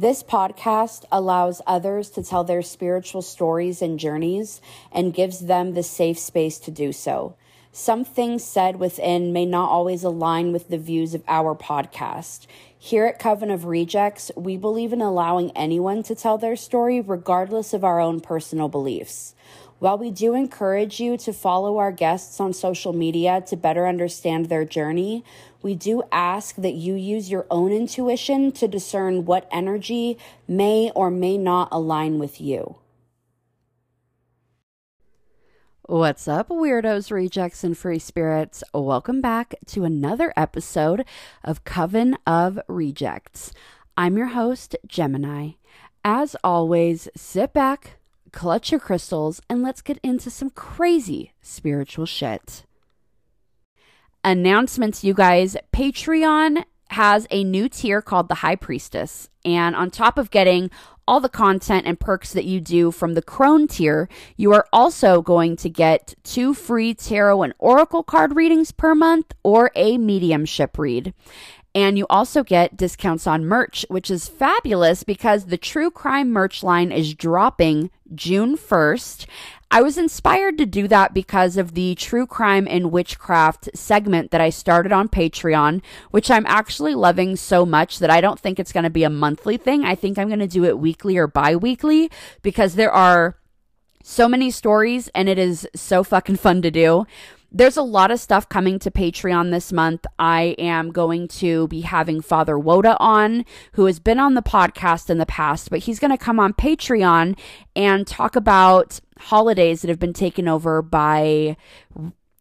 This podcast allows others to tell their spiritual stories and journeys and gives them the safe space to do so. Some things said within may not always align with the views of our podcast. Here at Coven of Rejects, we believe in allowing anyone to tell their story regardless of our own personal beliefs. While we do encourage you to follow our guests on social media to better understand their journey, we do ask that you use your own intuition to discern what energy may or may not align with you. What's up, weirdos, rejects, and free spirits? Welcome back to another episode of Coven of Rejects. I'm your host, Gemini. As always, sit back, clutch your crystals, and let's get into some crazy spiritual shit announcements, you guys. Patreon has a new tier called the High Priestess. And on top of getting all the content and perks that you do from the Crone tier, you are also going to get two free tarot and oracle card readings per month or a mediumship read. And you also get discounts on merch, which is fabulous because the true crime merch line is dropping June 1st. I was inspired to do that because of the true crime and witchcraft segment that I started on Patreon, which I'm actually loving so much that I don't think it's going to be a monthly thing. I think I'm going to do it weekly or bi weekly because there are so many stories and it is so fucking fun to do. There's a lot of stuff coming to Patreon this month. I am going to be having Father Woda on, who has been on the podcast in the past, but he's going to come on Patreon and talk about holidays that have been taken over by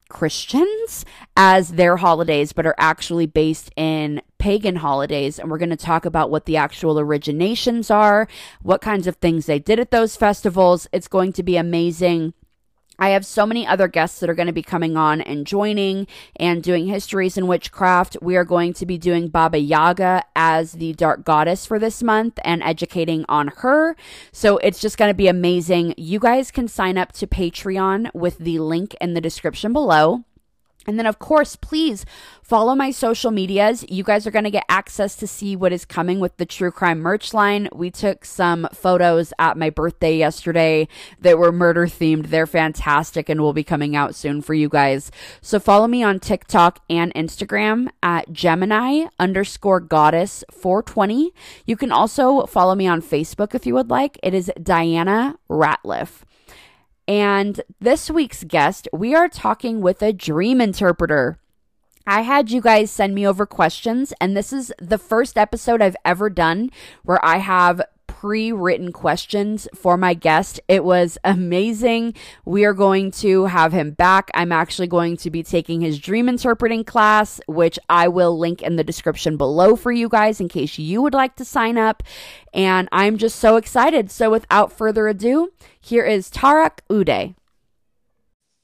Christians as their holidays, but are actually based in pagan holidays. And we're going to talk about what the actual originations are, what kinds of things they did at those festivals. It's going to be amazing. I have so many other guests that are going to be coming on and joining and doing histories in witchcraft. We are going to be doing Baba Yaga as the dark goddess for this month and educating on her. So it's just going to be amazing. You guys can sign up to Patreon with the link in the description below. And then, of course, please follow my social medias. You guys are going to get access to see what is coming with the True Crime merch line. We took some photos at my birthday yesterday that were murder themed. They're fantastic and will be coming out soon for you guys. So follow me on TikTok and Instagram at Gemini underscore goddess 420. You can also follow me on Facebook if you would like. It is Dianna Ratliff. And this week's guest, we are talking with a dream interpreter. I had you guys send me over questions, and this is the first episode I've ever done where I have pre written questions for my guest. It was amazing. We are going to have him back. I'm actually going to be taking his dream interpreting class, which I will link in the description below for you guys in case you would like to sign up. And I'm just so excited. So without further ado, here is Tarak Uday.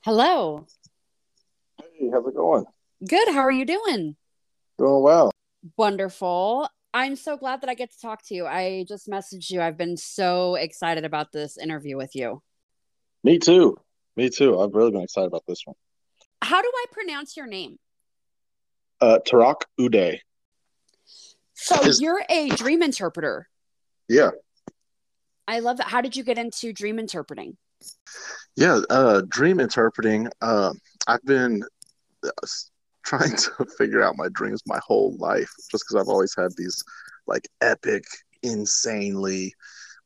Hello. Hey, how's it going? Good. How are you doing? Doing well. Wonderful. I'm so glad that I get to talk to you. I just messaged you. I've been so excited about this interview with you. Me too. Me too. I've really been excited about this one. How do I pronounce your name? Uh, Tarak Uday. So Is... you're a dream interpreter. Yeah. I love that. How did you get into dream interpreting? Yeah, uh, dream interpreting. Uh, I've been uh, trying to figure out my dreams my whole life just because I've always had these like epic, insanely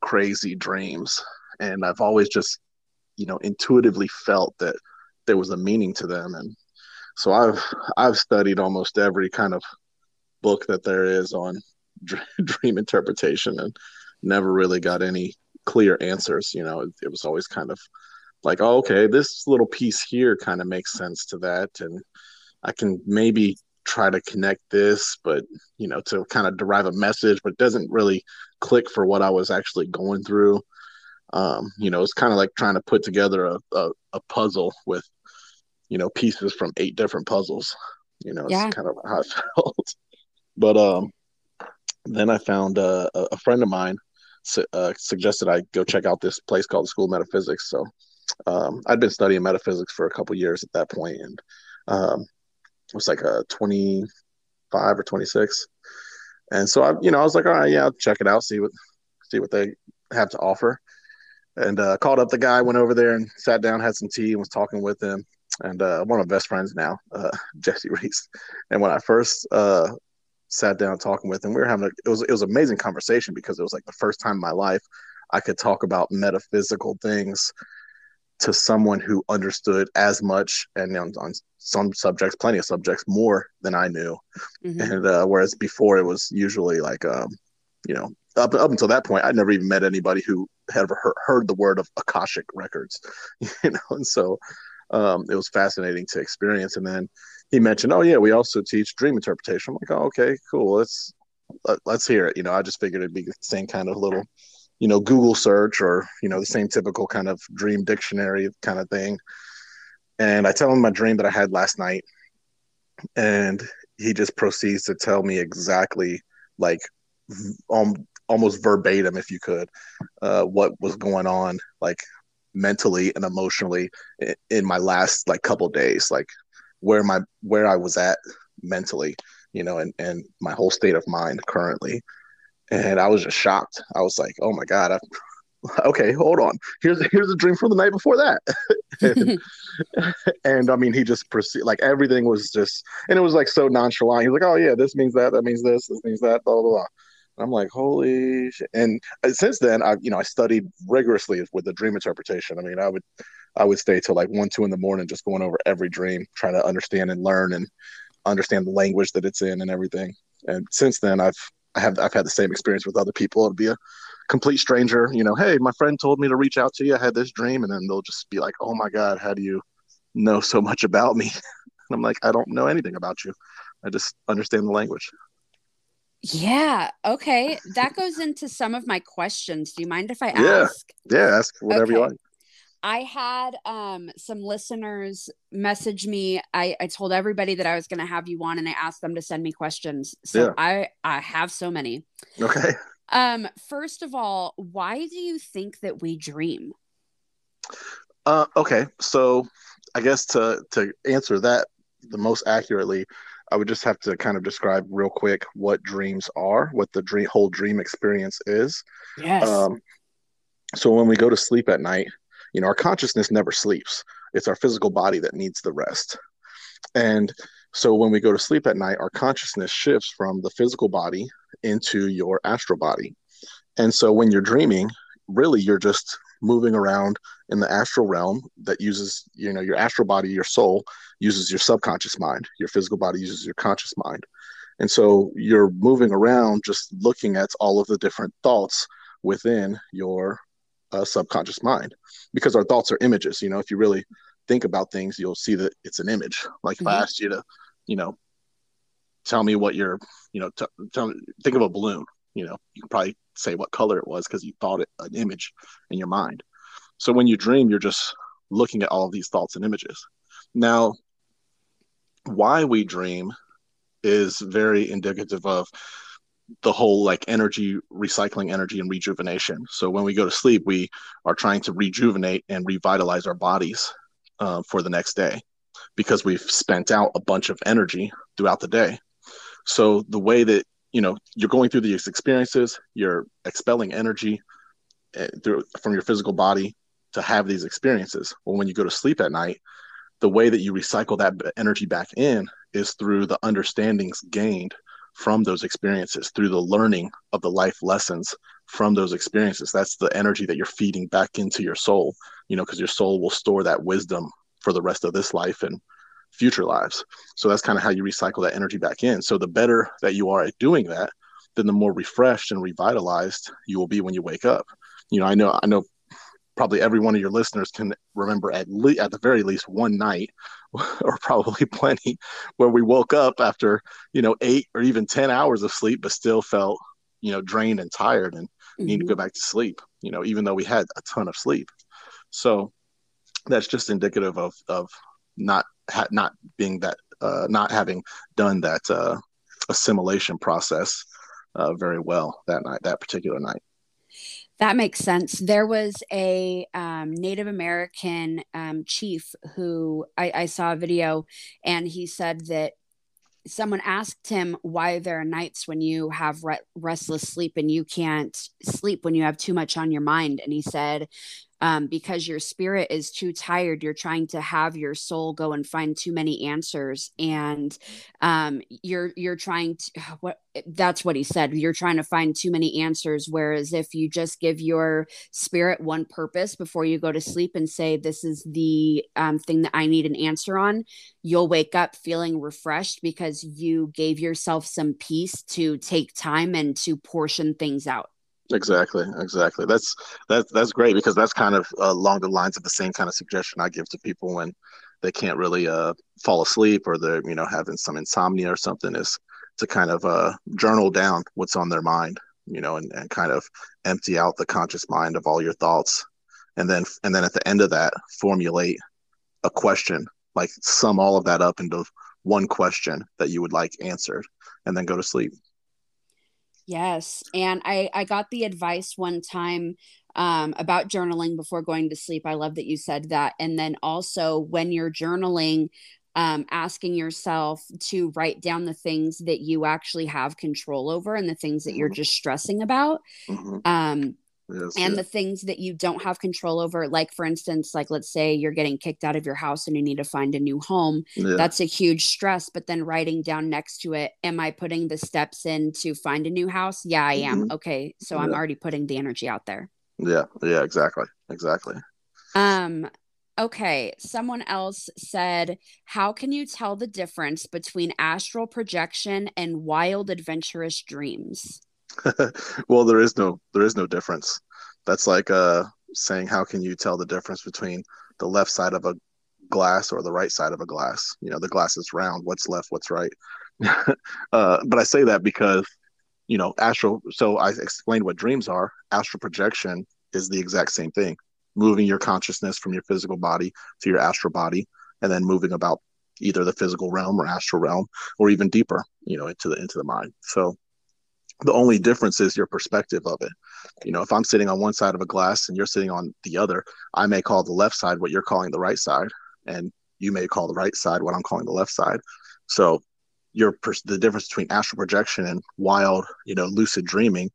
crazy dreams. And I've always just, you know, intuitively felt that there was a meaning to them. And so I've I've studied almost every kind of book that there is on dream interpretation and never really got any clear answers. You know, it, it was always kind of like, oh, okay, this little piece here kind of makes sense to that, and I can maybe try to connect this, but you know, to kind of derive a message, but it doesn't really click for what I was actually going through. Um, you know, it's kind of like trying to put together a, a, a, puzzle with, you know, pieces from eight different puzzles. You know, it's yeah. kind of how I felt. but um, then I found uh, a friend of mine su- uh, suggested I go check out this place called the School of Metaphysics. So um, I'd been studying metaphysics for a couple years at that point, and um, was like a 25 or 26 And so I, you know, I was like, all right, yeah, I'll check it out, see what see what they have to offer. And uh, called up the guy, went over there and sat down, had some tea, and was talking with him. And uh, one of my best friends now, uh, Jesse Reese. And when I first uh, sat down talking with him, we were having a, it was it was an amazing conversation because it was like the first time in my life I could talk about metaphysical things to someone who understood as much and on, on some subjects, plenty of subjects, more than I knew. Mm-hmm. And uh, whereas before it was usually like, um, you know, up, up until that point, I'd never even met anybody who had ever heard, heard the word of Akashic records, you know, and so um, it was fascinating to experience. And then he mentioned, oh yeah, we also teach dream interpretation. I'm like, oh, okay, cool. Let's let, let's hear it. You know, I just figured it'd be the same kind of little you know google search or you know the same typical kind of dream dictionary kind of thing and i tell him my dream that i had last night and he just proceeds to tell me exactly like um, almost verbatim if you could uh, what was going on like mentally and emotionally in, my last like couple days like where my where i was at mentally you know and and my whole state of mind currently and I was just shocked. I was like, "Oh my god!" I, okay, hold on. Here's here's a dream from the night before that, and, and, I mean, he just proceed like everything was just, and it was like so nonchalant. He was like, "Oh yeah, this means that. That means this. This means that." Blah blah blah. And I'm like, "Holy!" Shit. And uh, since then, I you know I studied rigorously with the dream interpretation. I mean, I would I would stay till like one two in the morning just going over every dream, trying to understand and learn and understand the language that it's in and everything. And since then, I've I have I've had the same experience with other people. It'll be a complete stranger, you know, hey, my friend told me to reach out to you. I had this dream, and then they'll just be like, "Oh my God, how do you know so much about me?" And I'm like, I don't know anything about you. I just understand the language. Yeah. Okay. That goes into some of my questions. Do you mind if I ask? Yeah. Yeah. Ask whatever okay. you want. I had um, some listeners message me. I, I told everybody that I was going to have you on, and I asked them to send me questions. So yeah. I I have so many. Okay. Um. First of all, why do you think that we dream? Uh. Okay. So, I guess to to answer that the most accurately, I would just have to kind of describe real quick what dreams are, what the dream whole dream experience is. Yes. Um. So when we go to sleep at night, you know our consciousness never sleeps it's our physical body that needs the rest and so when we go to sleep at night our consciousness shifts from the physical body into your astral body and so when you're dreaming really you're just moving around in the astral realm that uses you know your astral body your soul uses your subconscious mind your physical body uses your conscious mind and so you're moving around just looking at all of the different thoughts within your uh, subconscious mind because our thoughts are images. You know, if you really think about things, you'll see that it's an image. Like if mm-hmm. I asked you to, you know, tell me what your, you know, t- tell, think of a balloon. You know, you can probably say what color it was because you thought it an image in your mind. So when you dream, you're just looking at all of these thoughts and images. Now, why we dream is very indicative of the whole like energy recycling energy and rejuvenation so when we go to sleep we are trying to rejuvenate and revitalize our bodies uh, for the next day because we've spent out a bunch of energy throughout the day so the way that you know you're going through these experiences you're expelling energy uh, through, from your physical body to have these experiences. Well when you go to sleep at night the way that you recycle that energy back in is through the understandings gained from those experiences through the learning of the life lessons from those experiences. That's the energy that you're feeding back into your soul you know because your soul will store that wisdom for the rest of this life and future lives. So that's kind of how you recycle that energy back in. So the better that you are at doing that then the more refreshed and revitalized you will be when you wake up. You know i know i know probably every one of your listeners can remember at least at the very least one night or probably plenty where we woke up after you know eight or even 10 hours of sleep but still felt you know drained and tired and mm-hmm. need to go back to sleep you know even though we had a ton of sleep. So that's just indicative of of not ha- not being that uh, not having done that uh, assimilation process uh, very well that night that particular night that makes sense. There was a um, Native American um, chief who I, I saw a video, and he said that someone asked him why there are nights when you have re- restless sleep and you can't sleep when you have too much on your mind and he said um, because your spirit is too tired. You're trying to have your soul go and find too many answers, and um, you're you're trying to what that's what he said. You're trying to find too many answers. Whereas if you just give your spirit one purpose before you go to sleep and say, "This is the um, thing that I need an answer on," you'll wake up feeling refreshed because you gave yourself some peace to take time and to portion things out. Exactly, exactly. That's that's that's great because that's kind of uh, along the lines of the same kind of suggestion I give to people when they can't really uh, fall asleep or they're you know having some insomnia or something is to kind of uh, journal down what's on their mind, you know, and, and kind of empty out the conscious mind of all your thoughts, and then and then at the end of that formulate a question, like sum all of that up into one question that you would like answered, and then go to sleep. Yes. And I, I got the advice one time um, about journaling before going to sleep. I love that you said that. And then also when you're journaling, um, asking yourself to write down the things that you actually have control over and the things that you're mm-hmm. just stressing about. Mm-hmm. Um, Yes, and the things that you don't have control over like for instance like let's say you're getting kicked out of your house and you need to find a new home yeah. that's a huge stress but then writing down next to it am i putting the steps in to find a new house yeah i am mm-hmm. okay so yeah. i'm already putting the energy out there yeah yeah exactly exactly um okay someone else said how can you tell the difference between astral projection and wild adventurous dreams well, there is no there is no difference. That's like uh saying how can you tell the difference between the left side of a glass or the right side of a glass? You know, the glass is round. What's left? What's right? uh, but I say that because you know, astral. So I explained what dreams are. Astral projection is the exact same thing, moving your consciousness from your physical body to your astral body, and then moving about either the physical realm or astral realm, or even deeper, you know, into the into the mind. So the only difference is your perspective of it. You know, if I'm sitting on one side of a glass and you're sitting on the other, I may call the left side what you're calling the right side, and you may call the right side what I'm calling the left side. So, your the difference between astral projection and wild, you know, lucid dreaming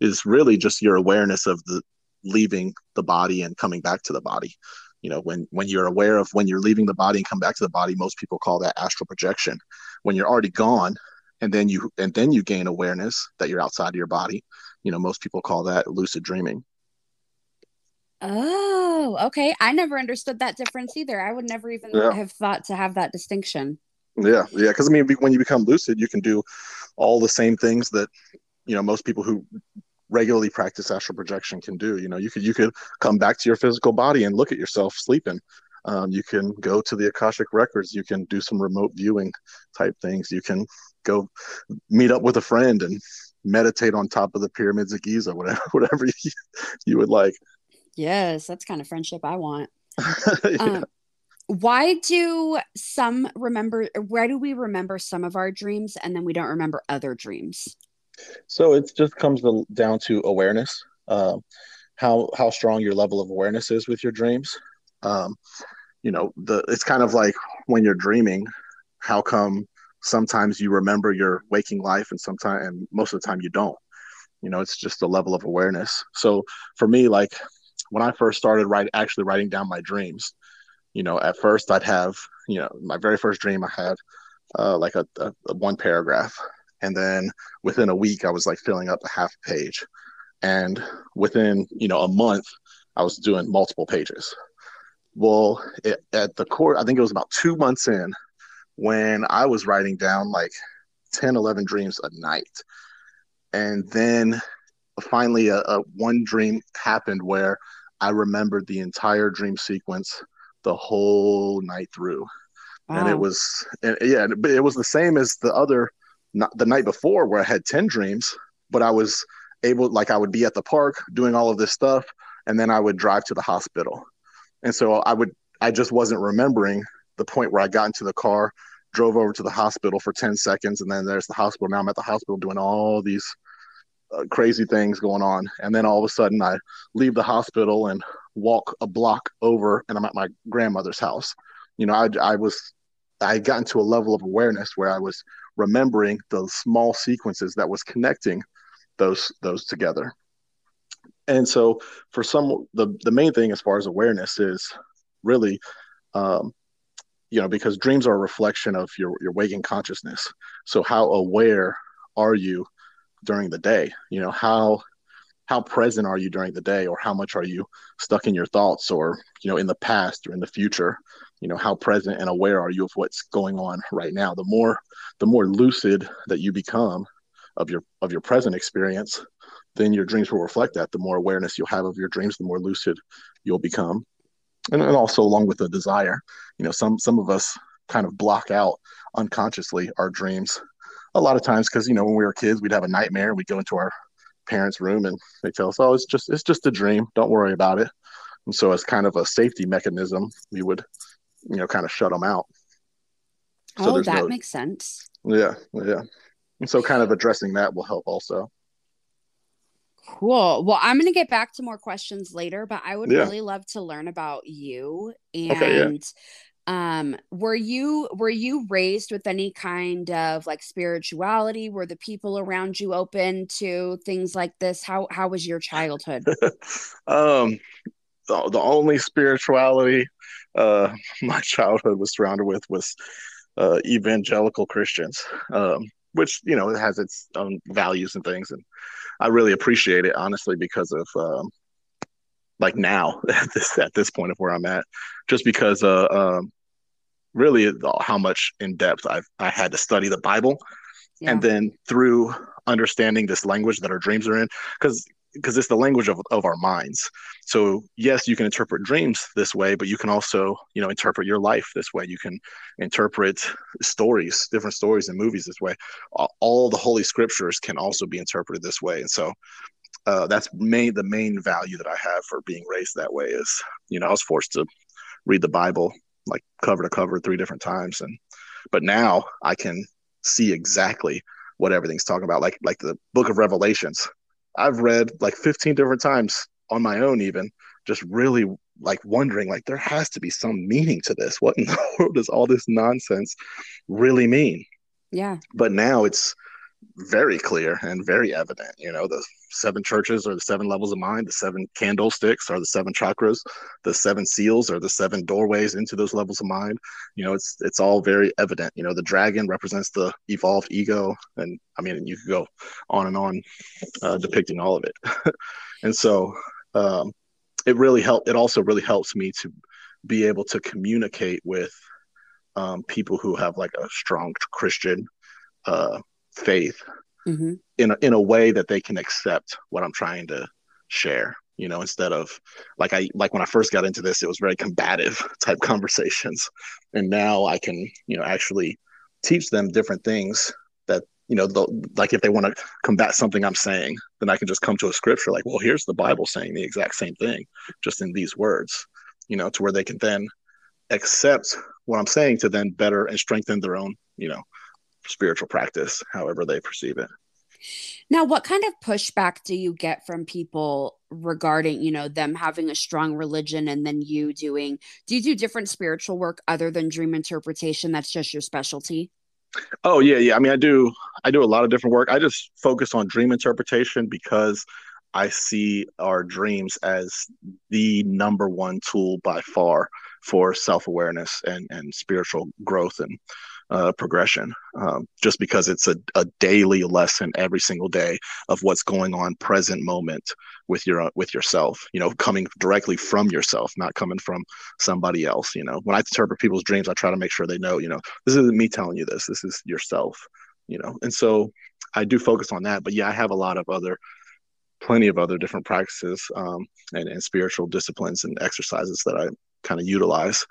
is really just your awareness of the leaving the body and coming back to the body. You know, when when you're aware of when you're leaving the body and come back to the body, most people call that astral projection. When you're already gone, and then you and then you gain awareness that you're outside of your body. You know most people call that lucid dreaming. Oh okay. I never understood that difference either. I would never even yeah. have thought to have that distinction. Yeah yeah because i mean when you become lucid you can do all the same things that you know most people who regularly practice astral projection can do. You know you could you could come back to your physical body and look at yourself sleeping um, you can go to the akashic records you can do some remote viewing type things you can go meet up with a friend and meditate on top of the pyramids of Giza, whatever, whatever you, you would like. Yes, that's kind of friendship I want. yeah. um, why do some remember? Why do we remember some of our dreams and then we don't remember other dreams? So it just comes down to awareness. Um, how how strong your level of awareness is with your dreams. Um, you know, the it's kind of like when you're dreaming. How come sometimes you remember your waking life and sometimes and most of the time you don't? You know it's just a level of awareness. So for me like when i first started writing actually writing down my dreams you know at first i'd have you know my very first dream i had uh, like a, a, a one paragraph. And then within a week i was like filling up a half page. And within you know a month i was doing multiple pages well it, at the court, i think it was about two months in when I was writing down like 10, 11 dreams a night. And then finally, a, a one dream happened where I remembered the entire dream sequence the whole night through. Wow. And it was, and yeah, it was the same as the other, not the night before where I had 10 dreams, but I was able, like, I would be at the park doing all of this stuff, and then I would drive to the hospital. And so I would, I just wasn't remembering the point where I got into the car drove over to the hospital for 10 seconds and then there's the hospital. Now i'm at the hospital doing all these uh, crazy things going on. And then all of a sudden i leave the hospital and walk a block over and i'm at my grandmother's house. You know i, I was i got into a level of awareness where i was remembering the small sequences that was connecting those those together and so for some the the main thing as far as awareness is really um, you know because dreams are a reflection of your your waking consciousness. So how aware are you during the day? You know how how present are you during the day? Or how much are you stuck in your thoughts or you know in the past or in the future? You know how present and aware are you of what's going on right now? The more the more lucid that you become of your of your present experience then your dreams will reflect that. The more awareness you'll have of your dreams the more lucid you'll become. And, and also along with the desire you know some some of us kind of block out unconsciously our dreams a lot of times because you know when we were kids we'd have a nightmare and we'd go into our parents room and they tell us oh it's just it's just a dream. Don't worry about it. And so as kind of a safety mechanism we would you know kind of shut them out. So oh that no, makes sense. Yeah yeah. And so kind of addressing that will help also Cool. Well, I'm going to get back to more questions later, but I would yeah. really love to learn about you and okay, yeah. um were you were you raised with any kind of like spirituality? Were the people around you open to things like this? How how was your childhood? um the, the only spirituality uh my childhood was surrounded with was uh evangelical Christians. Um which, you know, it has its own values and things and I really appreciate it honestly because of um, like now at this at this point of where I'm at, just because uh, um, really how much in depth I've I had to study the Bible, yeah. and then through understanding this language that our dreams are in, because because it's the language of, of our minds. So yes you can interpret dreams this way but you can also you know interpret your life this way. You can interpret stories different stories and movies this way. All the holy scriptures can also be interpreted this way. And so uh, that's main the main value that i have for being raised that way is you know i was forced to read the bible like cover to cover three different times. And but now i can see exactly what everything's talking about like like the book of revelations I've read like 15 different times on my own, even just really like wondering, like, there has to be some meaning to this. What in the world does all this nonsense really mean? Yeah. But now it's very clear and very evident. You know, the seven churches are the seven levels of mind, the seven candlesticks are the seven chakras, the seven seals are the seven doorways into those levels of mind. You know, it's it's all very evident. You know, the dragon represents the evolved ego, and I mean, you could go on and on uh, depicting all of it. and so, um, it really helped. It also really helps me to be able to communicate with um, people who have like a strong Christian uh, faith mm-hmm. in a, in a way that they can accept what I'm trying to share. You know, instead of like I like when I first got into this, it was very combative type conversations, and now I can you know actually teach them different things that you know like if they want to combat something i'm saying then i can just come to a scripture like well here's the bible saying the exact same thing just in these words you know to where they can then accept what i'm saying to then better and strengthen their own you know spiritual practice, however they perceive it. Now, what kind of pushback do you get from people regarding, you know, them having a strong religion and then you doing, do you do different spiritual work other than dream interpretation? That's just your specialty? Oh yeah, yeah. I mean, I do, I do a lot of different work. I just focus on dream interpretation because I see our dreams as the number one tool by far for self awareness and, and spiritual growth and uh, progression um, just because it's a, a daily lesson every single day of what's going on present moment with your with yourself you know coming directly from yourself not coming from somebody else you know. When i interpret people's dreams i try to make sure they know you know this isn't me telling you this this is yourself you know. And so i do focus on that but yeah i have a lot of other plenty of other different practices um, and, and spiritual disciplines and exercises that i kind of utilize.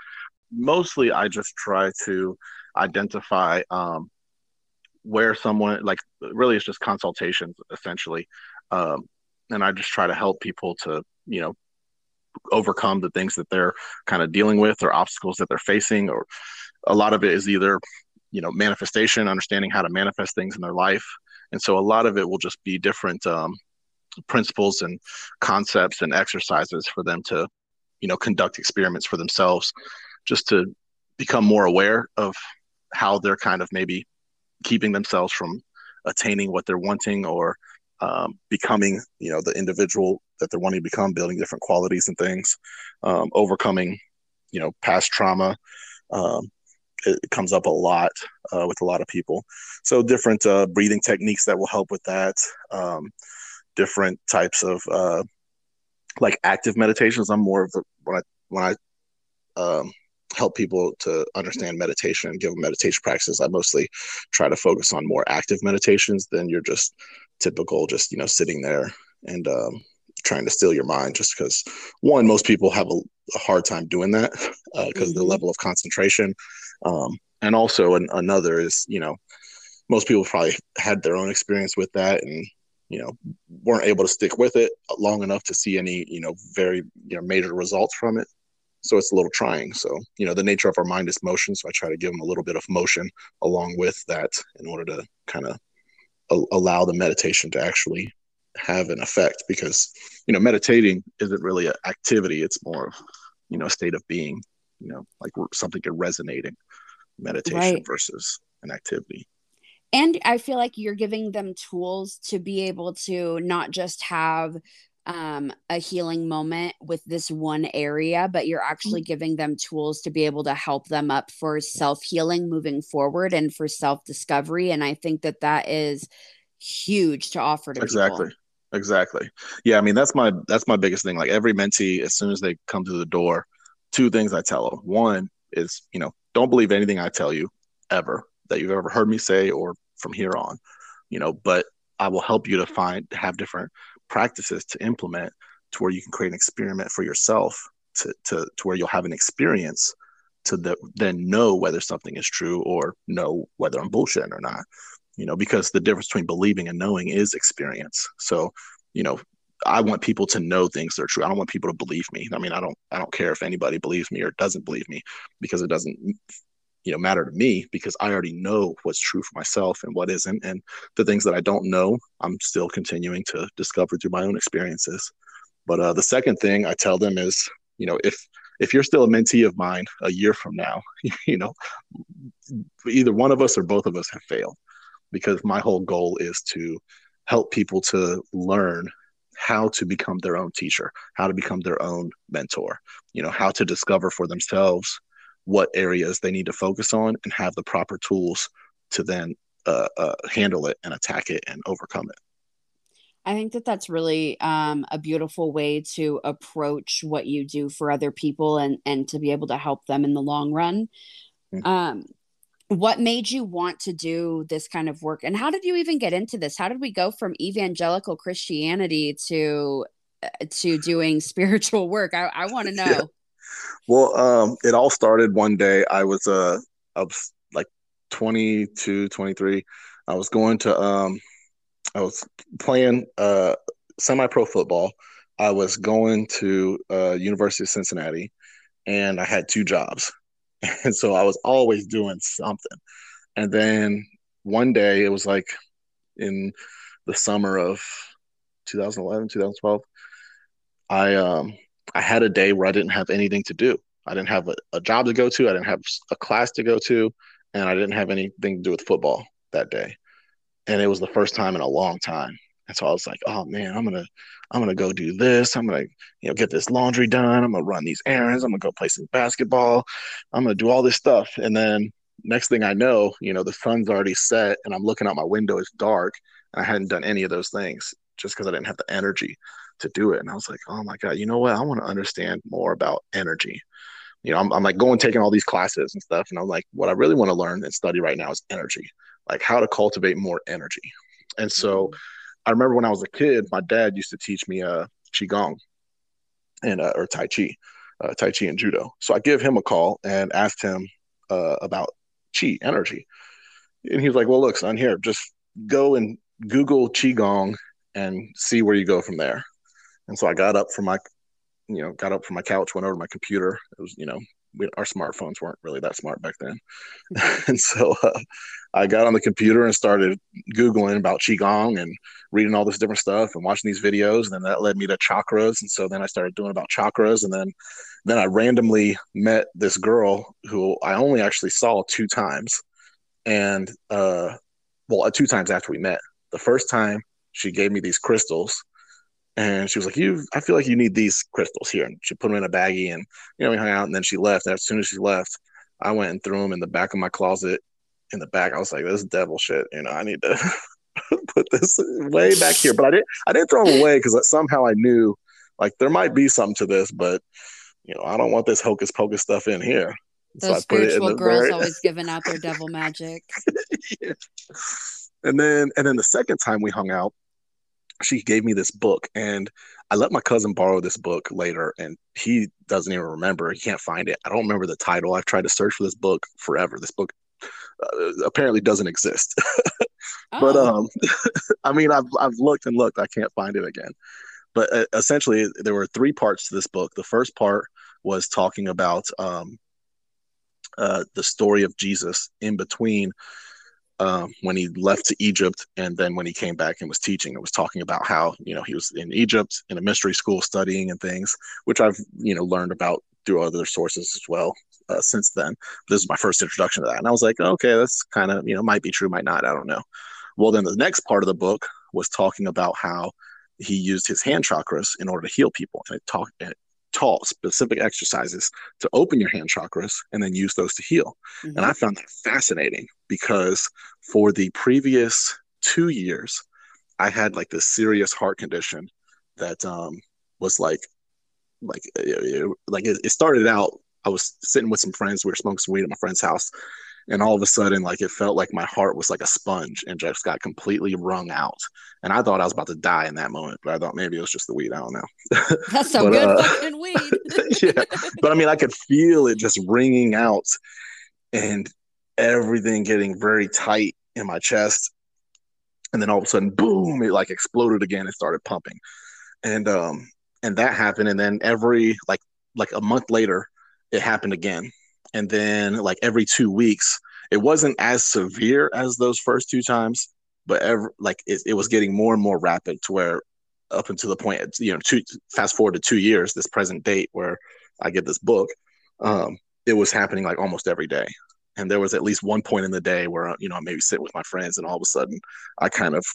Mostly i just try to identify um, where someone like really it's just consultations essentially. Um, and i just try to help people to you know overcome the things that they're kind of dealing with or obstacles that they're facing or a lot of it is either you know manifestation understanding how to manifest things in their life. And so a lot of it will just be different um, principles and concepts and exercises for them to you know conduct experiments for themselves just to become more aware of how they're kind of maybe keeping themselves from attaining what they're wanting or um, becoming, you know, the individual that they're wanting to become, building different qualities and things, um, overcoming, you know, past trauma. Um, it, comes up a lot uh, with a lot of people. So different uh, breathing techniques that will help with that. Um, different types of uh, like active meditations. I'm more of the when I when I um, help people to understand meditation and give them meditation practices. I mostly try to focus on more active meditations than you're just typical, just you know, sitting there and um, trying to steal your mind. Just because one, most people have a, a hard time doing that because uh, mm-hmm. the level of concentration, um, and also an, another is you know, most people probably had their own experience with that and you know weren't able to stick with it long enough to see any you know very you know major results from it so it's a little trying. So you know the nature of our mind is motion. So i try to give them a little bit of motion along with that in order to kind of a- allow the meditation to actually have an effect because you know meditating isn't really an activity. It's more of you know a state of being you know like something resonating meditation right. versus an activity. And i feel like you're giving them tools to be able to not just have um, a healing moment with this one area, but you're actually mm-hmm. giving them tools to be able to help them up for self healing moving forward and for self discovery. And I think that that is huge to offer to exactly. People. Exactly. Yeah, I mean that's my that's my biggest thing. Like every mentee, as soon as they come through the door, two things I tell them. One is, you know, don't believe anything I tell you ever that you've ever heard me say or from here on, you know, but I will help you to find have different practices to implement to where you can create an experiment for yourself to, to, to where you'll have an experience to the, then know whether something is true or know whether I'm bullshitting or not. You know, because the difference between believing and knowing is experience. So, you know, I want people to know things that are true. I don't want people to believe me. I mean, I don't I don't care if anybody believes me or doesn't believe me because it doesn't you know matter to me because i already know what's true for myself and what isn't. And the things that i don't know i'm still continuing to discover through my own experiences. But uh, the second thing i tell them is you know if if you're still a mentee of mine a year from now you know either one of us or both of us have failed because my whole goal is to help people to learn how to become their own teacher how to become their own mentor you know how to discover for themselves what areas they need to focus on and have the proper tools to then uh, uh, handle it and attack it and overcome it. I think that that's really um, a beautiful way to approach what you do for other people and and to be able to help them in the long run. Mm-hmm. Um, what made you want to do this kind of work, and how did you even get into this? How did we go from evangelical Christianity to uh, to doing spiritual work? I, I want to know. Well, um, it all started one day. I was uh, I was like 22, 23. I was going to um, I was playing uh, semi-pro football. I was going to uh, University of Cincinnati, and I had two jobs, and so I was always doing something. And then one day, it was like in the summer of 2011, 2012. I um I had a day where I didn't have anything to do. I didn't have a, a, job to go to. I didn't have a class to go to, and I didn't have anything to do with football that day. And it was the first time in a long time. And so I was like, "Oh man, I'm gonna, I'm gonna go do this. I'm gonna, you know, get this laundry done. I'm gonna run these errands. I'm gonna go play some basketball. I'm gonna do all this stuff." And then next thing I know, you know, the sun's already set, and I'm looking out my window. It's dark, and I hadn't done any of those things just because I didn't have the energy to do it. And I was like, oh my God, you know what? I want to understand more about energy. You know, I'm, I'm like going taking all these classes and stuff. And I'm like, what I really want to learn and study right now is energy, like how to cultivate more energy. And so mm-hmm. I remember when I was a kid, my dad used to teach me uh, Qigong and, uh, or Tai Chi, uh, Tai Chi and Judo. So I give him a call and asked him uh, about Qi energy. And he was like, well, look, son, here, just go and Google Qigong and see where you go from there. And so I got up from my, you know, got up from my couch, went over to my computer. It was, you know, we, our smartphones weren't really that smart back then. and so uh, I got on the computer and started Googling about Qigong and reading all this different stuff and watching these videos. And then that led me to chakras. And so then I started doing about chakras. And then, then I randomly met this girl who I only actually saw two times. And uh, well, two times after we met. The first time she gave me these crystals and she was like, "You, I feel like you need these crystals here." And she put them in a baggie, and you know, we hung out. And then she left. And as soon as she left, I went and threw them in the back of my closet. In the back, I was like, "This devil shit." You know, I need to put this way back here. But I didn't. I didn't throw them away because somehow I knew, like, there might be something to this, but you know, I don't want this hocus pocus stuff in here. Those so spiritual girls very... always giving out their devil magic. yeah. And then, and then the second time we hung out, she gave me this book and I let my cousin borrow this book later and he doesn't even remember. He can't find it. I don't remember the title. I've tried to search for this book forever. This book uh, apparently doesn't exist. oh. But um I mean I've I've looked and looked. I can't find it again. But uh, essentially there were three parts to this book. The first part was talking about um uh the story of Jesus in between um, when he left to Egypt and then when he came back and was teaching, it was talking about how you know he was in Egypt in a mystery school studying and things, which I've you know learned about through other sources as well uh, since then. This is my first introduction to that, and I was like, okay, that's kind of you know might be true, might not, I don't know. Well, then the next part of the book was talking about how he used his hand chakras in order to heal people, and it talked taught specific exercises to open your hand chakras and then use those to heal. Mm-hmm. And I found that fascinating because for the previous two years, I had like this serious heart condition that um, was like, like, it, like it, it started out. I was sitting with some friends. We were smoking some weed at my friend's house, and all of a sudden like it felt like my heart was like a sponge and just got completely wrung out. And i thought i was about to die in that moment but i thought maybe it was just the weed. I don't know. That's some but, good uh, fucking weed. Yeah. But i mean i could feel it just wringing out and everything getting very tight in my chest. And then all of a sudden boom it like exploded again and started pumping. And um and that happened. And then every like like a month later it happened again and then like every two weeks it wasn't as severe as those first two times but ever like it, it was getting more and more rapid to where up until the point you know two fast forward to two years this present date where i get this book um it was happening like almost every day. And there was at least one point in the day where you know i maybe sit with my friends and all of a sudden i kind of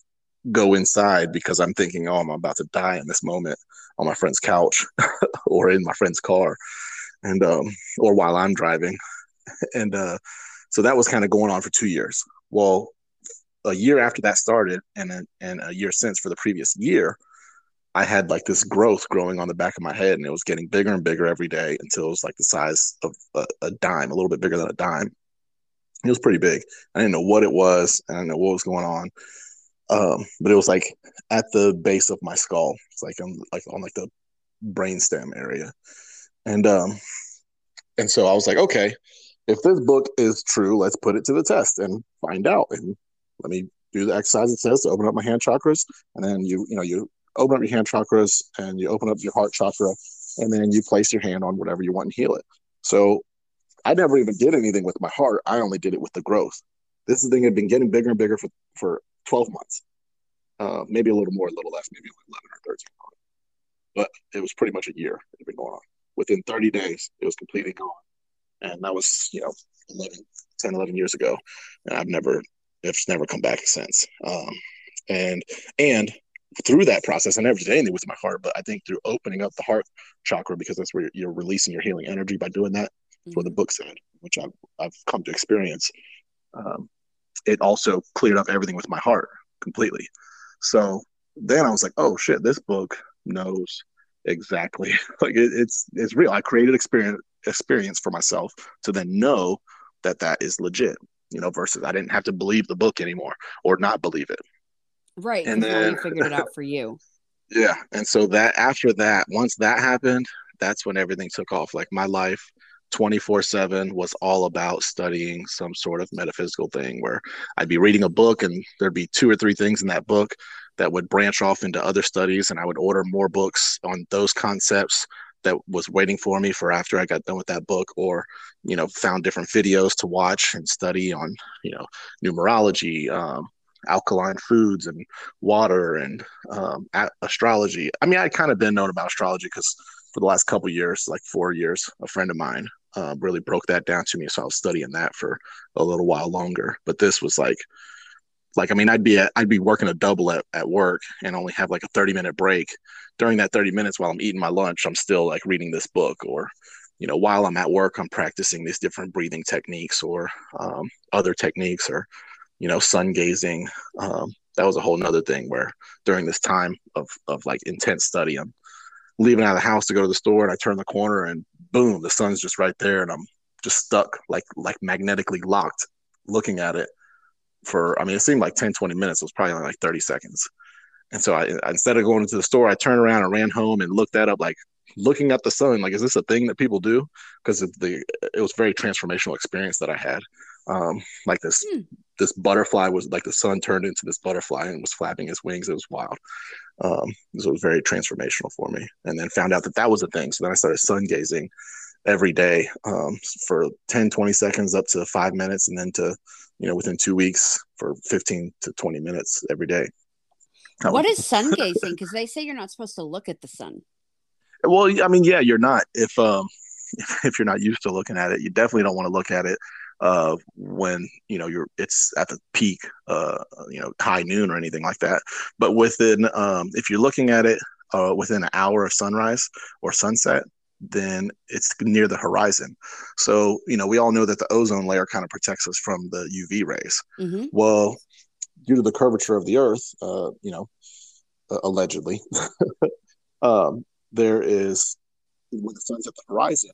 go inside because i'm thinking oh i'm about to die in this moment on my friend's couch or in my friend's car and um, or while I'm driving, and uh, so that was kind of going on for two years. Well, a year after that started, and a, and a year since for the previous year, I had like this growth growing on the back of my head, and it was getting bigger and bigger every day until it was like the size of a, a dime, a little bit bigger than a dime. It was pretty big. I didn't know what it was. and I didn't know what was going on. Um, but it was like at the base of my skull. It's like I'm like on like the brainstem area and um and so I was like, okay, if this book is true, let's put it to the test and find out. And let me do the exercise it says to open up my hand chakras, and then you you know you open up your hand chakras and you open up your heart chakra, and then you place your hand on whatever you want and heal it. So I never even did anything with my heart. I only did it with the growth. This thing had been getting bigger and bigger for, for 12 months. Uh, maybe a little more, a little less, maybe 11 or 13. But it was pretty much a year it had been going on within 30 days, it was completely gone. And that was, you know, 11, 10, 11 years ago. And I've never, it's never come back since. Um, and, and through that process, I never did anything with my heart, but I think through opening up the heart chakra, because that's where you're releasing your healing energy by doing that, mm-hmm. what the book said, which I've, I've come to experience. Um, it also cleared up everything with my heart completely. So then I was like, oh shit, this book knows exactly. Like it, it's it's real. I created experience experience for myself to then know that that is legit you know versus i didn't have to believe the book anymore or not believe it. Right and then you figured it out for you. Yeah. And so that after that once that happened that's when everything took off. Like my life 24 7 was all about studying some sort of metaphysical thing where I'd be reading a book and there'd be two or three things in that book that would branch off into other studies and i would order more books on those concepts that was waiting for me for after i got done with that book or you know found different videos to watch and study on you know numerology um, alkaline foods and water and um, a- astrology. I mean i kind of been known about astrology because for the last couple years like four years a friend of mine uh, really broke that down to me so i was studying that for a little while longer. But this was like like I mean I'd be at, I'd be working a double at, at work and only have like a 30 minute break. During that 30 minutes while I'm eating my lunch, I'm still like reading this book or you know while I'm at work I'm practicing these different breathing techniques or um, other techniques or you know sun gazing. Um, that was a whole nother thing where during this time of of like intense study I'm leaving out of the house to go to the store and I turn the corner and boom the sun's just right there and I'm just stuck like like magnetically locked looking at it for I mean it seemed like 10 20 minutes. It was probably only like 30 seconds. And so I, instead of going into the store I turned around and ran home and looked that up like looking at the sun like is this a thing that people do? Because the it was very transformational experience that I had. Um like this hmm. this butterfly was like the sun turned into this butterfly and was flapping his wings. It was wild. Um so it was very transformational for me. And then found out that that was a thing. So then I started sun gazing every day um, for 10 20 seconds up to five minutes and then to you know within two weeks for 15 to 20 minutes every day. What is sun gazing because they say you're not supposed to look at the sun. Well i mean yeah you're not. If um if you're not used to looking at it you definitely don't want to look at it uh when you know you're it's at the peak uh you know high noon or anything like that. But within um if you're looking at it uh within an hour of sunrise or sunset then it's near the horizon. So, you know, we all know that the ozone layer kind of protects us from the UV rays. Mm-hmm. Well, due to the curvature of the Earth, uh, you know, uh, allegedly, um, there is when the sun's at the horizon,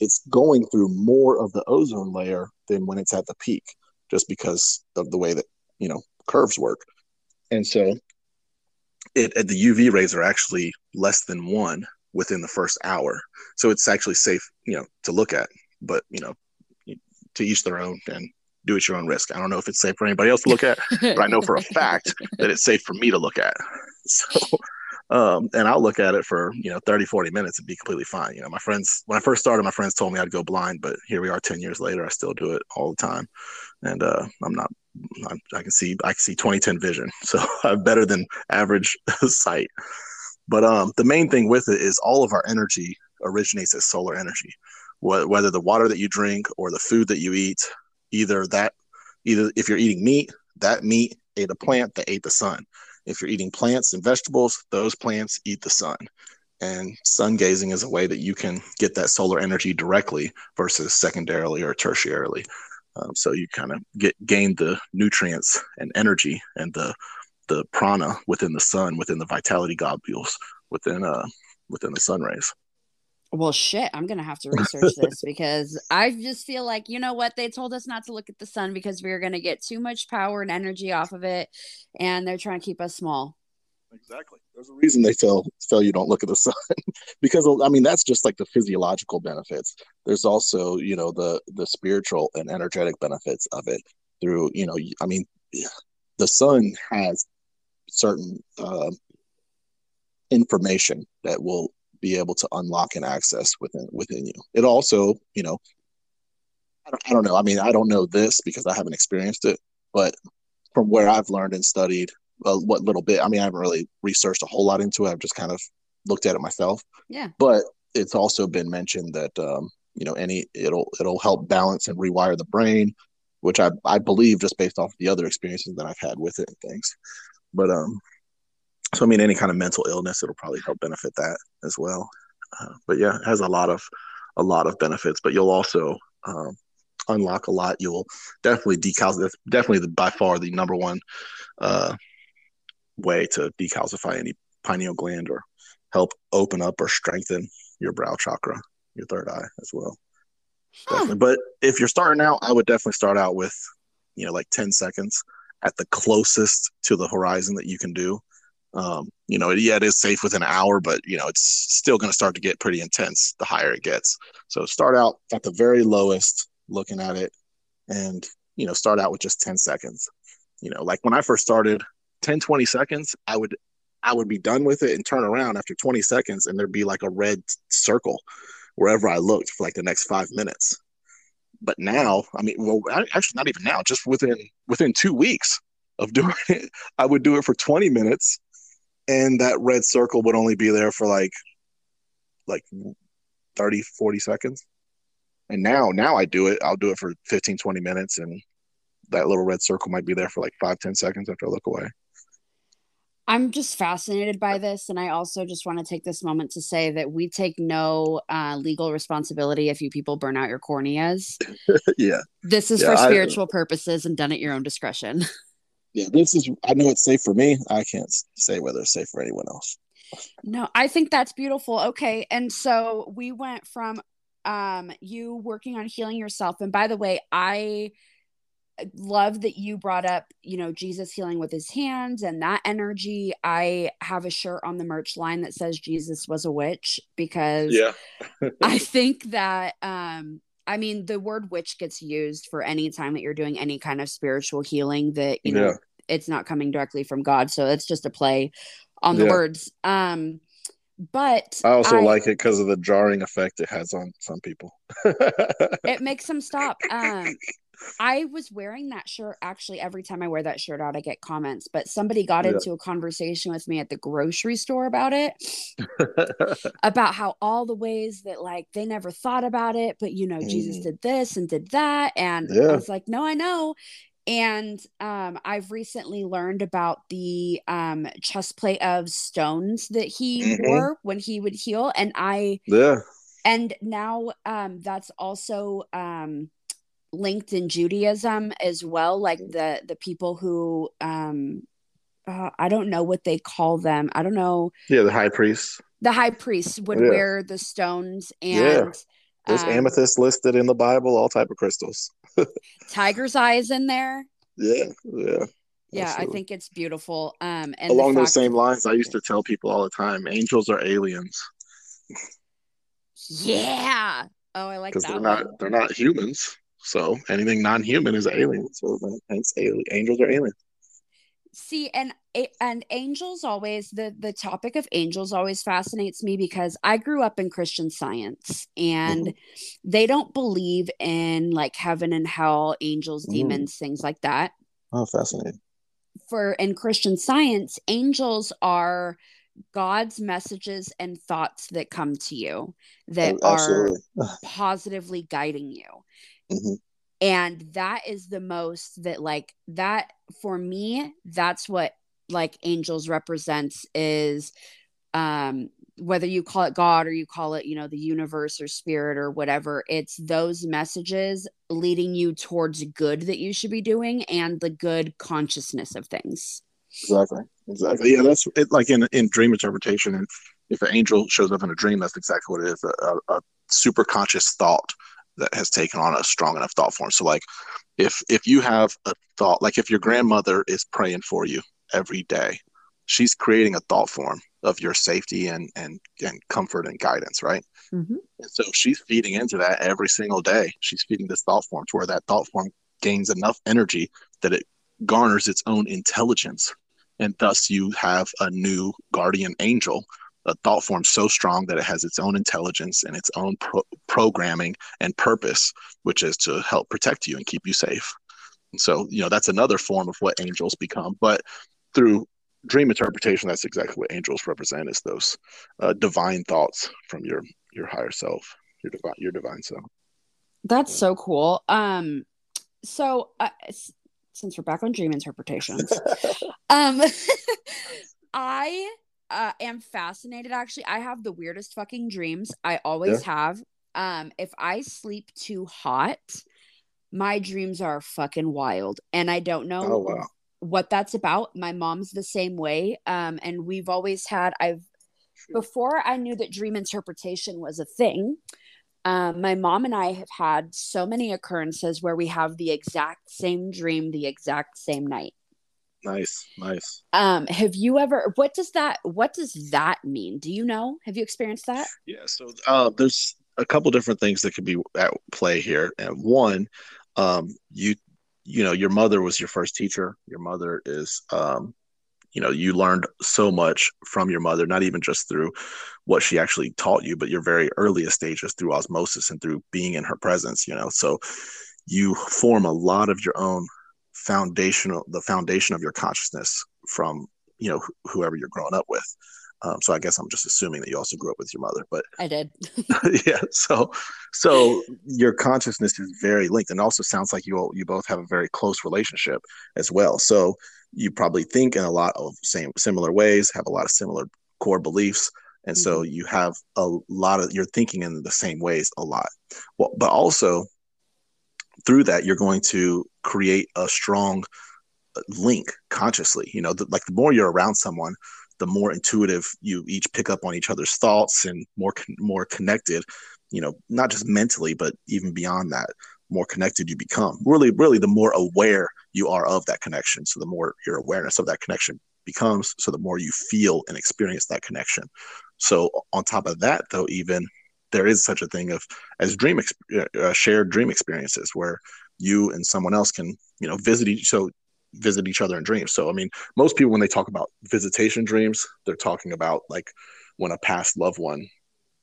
it's going through more of the ozone layer than when it's at the peak, just because of the way that you know curves work. And so, it, the UV rays are actually less than one within the first hour. So it's actually safe, you know, to look at. But you know, to each their own and do at your own risk. I don't know if it's safe for anybody else to look at, but I know for a fact that it's safe for me to look at. So, um, and I'll look at it for, you know, 30, 40 minutes and be completely fine. You know, my friends, when I first started, my friends told me I'd go blind, but here we are 10 years later, I still do it all the time. And, uh, I'm not, I'm, I can see, I can see 2010 vision. So I have better than average sight. But um, the main thing with it is all of our energy originates as solar energy. Whether the water that you drink or the food that you eat, either that, either if you're eating meat, that meat ate a plant that ate the sun. If you're eating plants and vegetables, those plants eat the sun. And sun gazing is a way that you can get that solar energy directly versus secondarily or tertiarily. Um, so you kind of get gain the nutrients and energy and the the prana within the sun, within the vitality globules, within uh within the sun rays. Well, shit, I'm gonna have to research this because I just feel like you know what they told us not to look at the sun because we are gonna get too much power and energy off of it, and they're trying to keep us small. Exactly. There's a reason they tell tell you don't look at the sun because I mean that's just like the physiological benefits. There's also you know the the spiritual and energetic benefits of it through you know I mean the sun has certain uh, information that will be able to unlock and access within within you. It also, you know, I don't, I don't know. I mean, I don't know this because I haven't experienced it, but from where I've learned and studied, well, what little bit. I mean, I haven't really researched a whole lot into it. I've just kind of looked at it myself. Yeah. But it's also been mentioned that um, you know any it'll it'll help balance and rewire the brain, which I I believe just based off the other experiences that I've had with it and things. But um, so I mean, any kind of mental illness, it'll probably help benefit that as well. Uh, but yeah, it has a lot of a lot of benefits. But you'll also um, unlock a lot. You'll definitely decalcify. That's definitely the, by far the number one uh, way to decalcify any pineal gland or help open up or strengthen your brow chakra, your third eye as well. Definitely. But if you're starting out, I would definitely start out with, you know, like 10 seconds at the closest to the horizon that you can do. Um, you know, yeah, it is safe within an hour, but you know, it's still going to start to get pretty intense the higher it gets. So start out at the very lowest, looking at it, and you know, start out with just 10 seconds. You know, like when I first started, 10, 20 seconds, I would I would be done with it and turn around after 20 seconds and there'd be like a red circle wherever I looked for like the next five minutes. But now, I mean, well, actually, not even now. Just within within two weeks of doing it, I would do it for 20 minutes, and that red circle would only be there for like like 30, 40 seconds. And now, now I do it. I'll do it for 15, 20 minutes, and that little red circle might be there for like five ten seconds after I look away. I'm just fascinated by this. And I also just want to take this moment to say that we take no uh, legal responsibility if you people burn out your corneas. yeah. This is Yeah, for I- spiritual purposes and done at your own discretion. Yeah, this is. I know it's safe for me. I can't say whether it's safe for anyone else. No, I think that's beautiful. Okay. And so we went from um you working on healing yourself. And by the way, I love that you brought up, you know, Jesus healing with his hands and that energy. I have a shirt on the merch line that says Jesus was a witch because I think that um I mean the word witch gets used for any time that you're doing any kind of spiritual healing that you know Yeah. it's not coming directly from God. So it's just a play on the Yeah. words. Um but I also like it because of the jarring effect it has on some people. it makes them stop. Um I was wearing that shirt actually every time I wear that shirt out I get comments, but somebody got Yeah. into a conversation with me at the grocery store about it. about how all the ways that like they never thought about it, but you know, Jesus Mm. did this and did that. And I was like, no, I know. And um, I've recently learned about the um, chest plate of stones that he Mhm. wore when he would heal. And I, yeah, and now um, that's also um, linked in Judaism as well. Like the the people who um, uh, I don't know what they call them. I don't know yeah. The high priests. the high priests would Yeah. wear the stones and Yeah. There's um, amethyst listed in the Bible, all type of crystals. tiger's eyes in there. Yeah, yeah. Yeah, I think it's beautiful. Um, and along those same lines, I used to tell people all the time, angels are aliens Yeah. Oh, I like because that they're one. not they're not humans. So anything non-human is alien. So hence, angels are aliens. See, and and angels always the the topic of angels always fascinates me because I grew up in Christian Science and Mm-hmm. they don't believe in like heaven and hell, angels, Mm. demons, things like that. Oh, fascinating. for in Christian science, angels are God's messages and thoughts that come to you that Oh, are positively guiding you. Mhm. And that is the most that like that for me, that's what like angels represents is um whether you call it God or you call it, you know, the universe or spirit or whatever, it's those messages leading you towards good that you should be doing and the good consciousness of things. Exactly. Exactly. Yeah, that's it. Like in in dream interpretation, and if an angel shows up in a dream, that's exactly what it is. A, a super conscious thought that has taken on a strong enough thought form. So, like, if if you have a thought, like if your grandmother is praying for you every day, she's creating a thought form of your safety and and and comfort and guidance, right? Mm-hmm. And so she's feeding into that every single day. She's feeding this thought form to where that thought form gains enough energy that it garners its own intelligence. And thus you have a new guardian angel, a thought form so strong that it has its own intelligence and its own pro- programming and purpose, which is to help protect you and keep you safe. And so, you know, that's another form of what angels become. But through dream interpretation, that's exactly what angels represent is those uh, divine thoughts from your your higher self, your divine your divine self. That's so cool. Um, so uh, since we're back on dream interpretations, um, I uh, am fascinated. Actually, I have the weirdest fucking dreams. I always have. Um, if I sleep too hot, my dreams are fucking wild, and I don't know Oh wow. what that's about. My mom's the same way. Um, and we've always had, I've, before I knew that dream interpretation was a thing, um, my mom and I have had so many occurrences where we have the exact same dream the exact same night. Nice, nice. Um, have you ever, what does that, what does that mean? Do you know? Have you experienced that? Yeah, so uh, there's a couple different things that could be at play here. And one, um, you you know, your mother was your first teacher. Your mother is, um, you know, you learned so much from your mother, not even just through what she actually taught you, but your very earliest stages through osmosis and through being in her presence. You know, so you form a lot of your own foundational, the foundation of your consciousness from you know wh- whoever you're growing up with. Um, so I guess I'm just assuming that you also grew up with your mother, but I did. yeah. So, so your consciousness is very linked, and also sounds like you you both have a very close relationship as well. So you probably think in a lot of same similar ways, have a lot of similar core beliefs, and mm-hmm. so you have a lot of you're thinking in the same ways a lot. Well, but also through that, you're going to create a strong uh, link consciously. You know, the, like the more you're around someone, the more intuitive you each pick up on each other's thoughts and more more connected. You know, not just mentally, but even beyond that, more connected you become. Really, really, the more aware you are of that connection. So the more your awareness of that connection becomes, so the more you feel and experience that connection. So on top of that, though, even there is such a thing of as dream uh, shared dream experiences where you and someone else can you know visit each so visit each other in dreams. So i mean most people when they talk about visitation dreams they're talking about like when a past loved one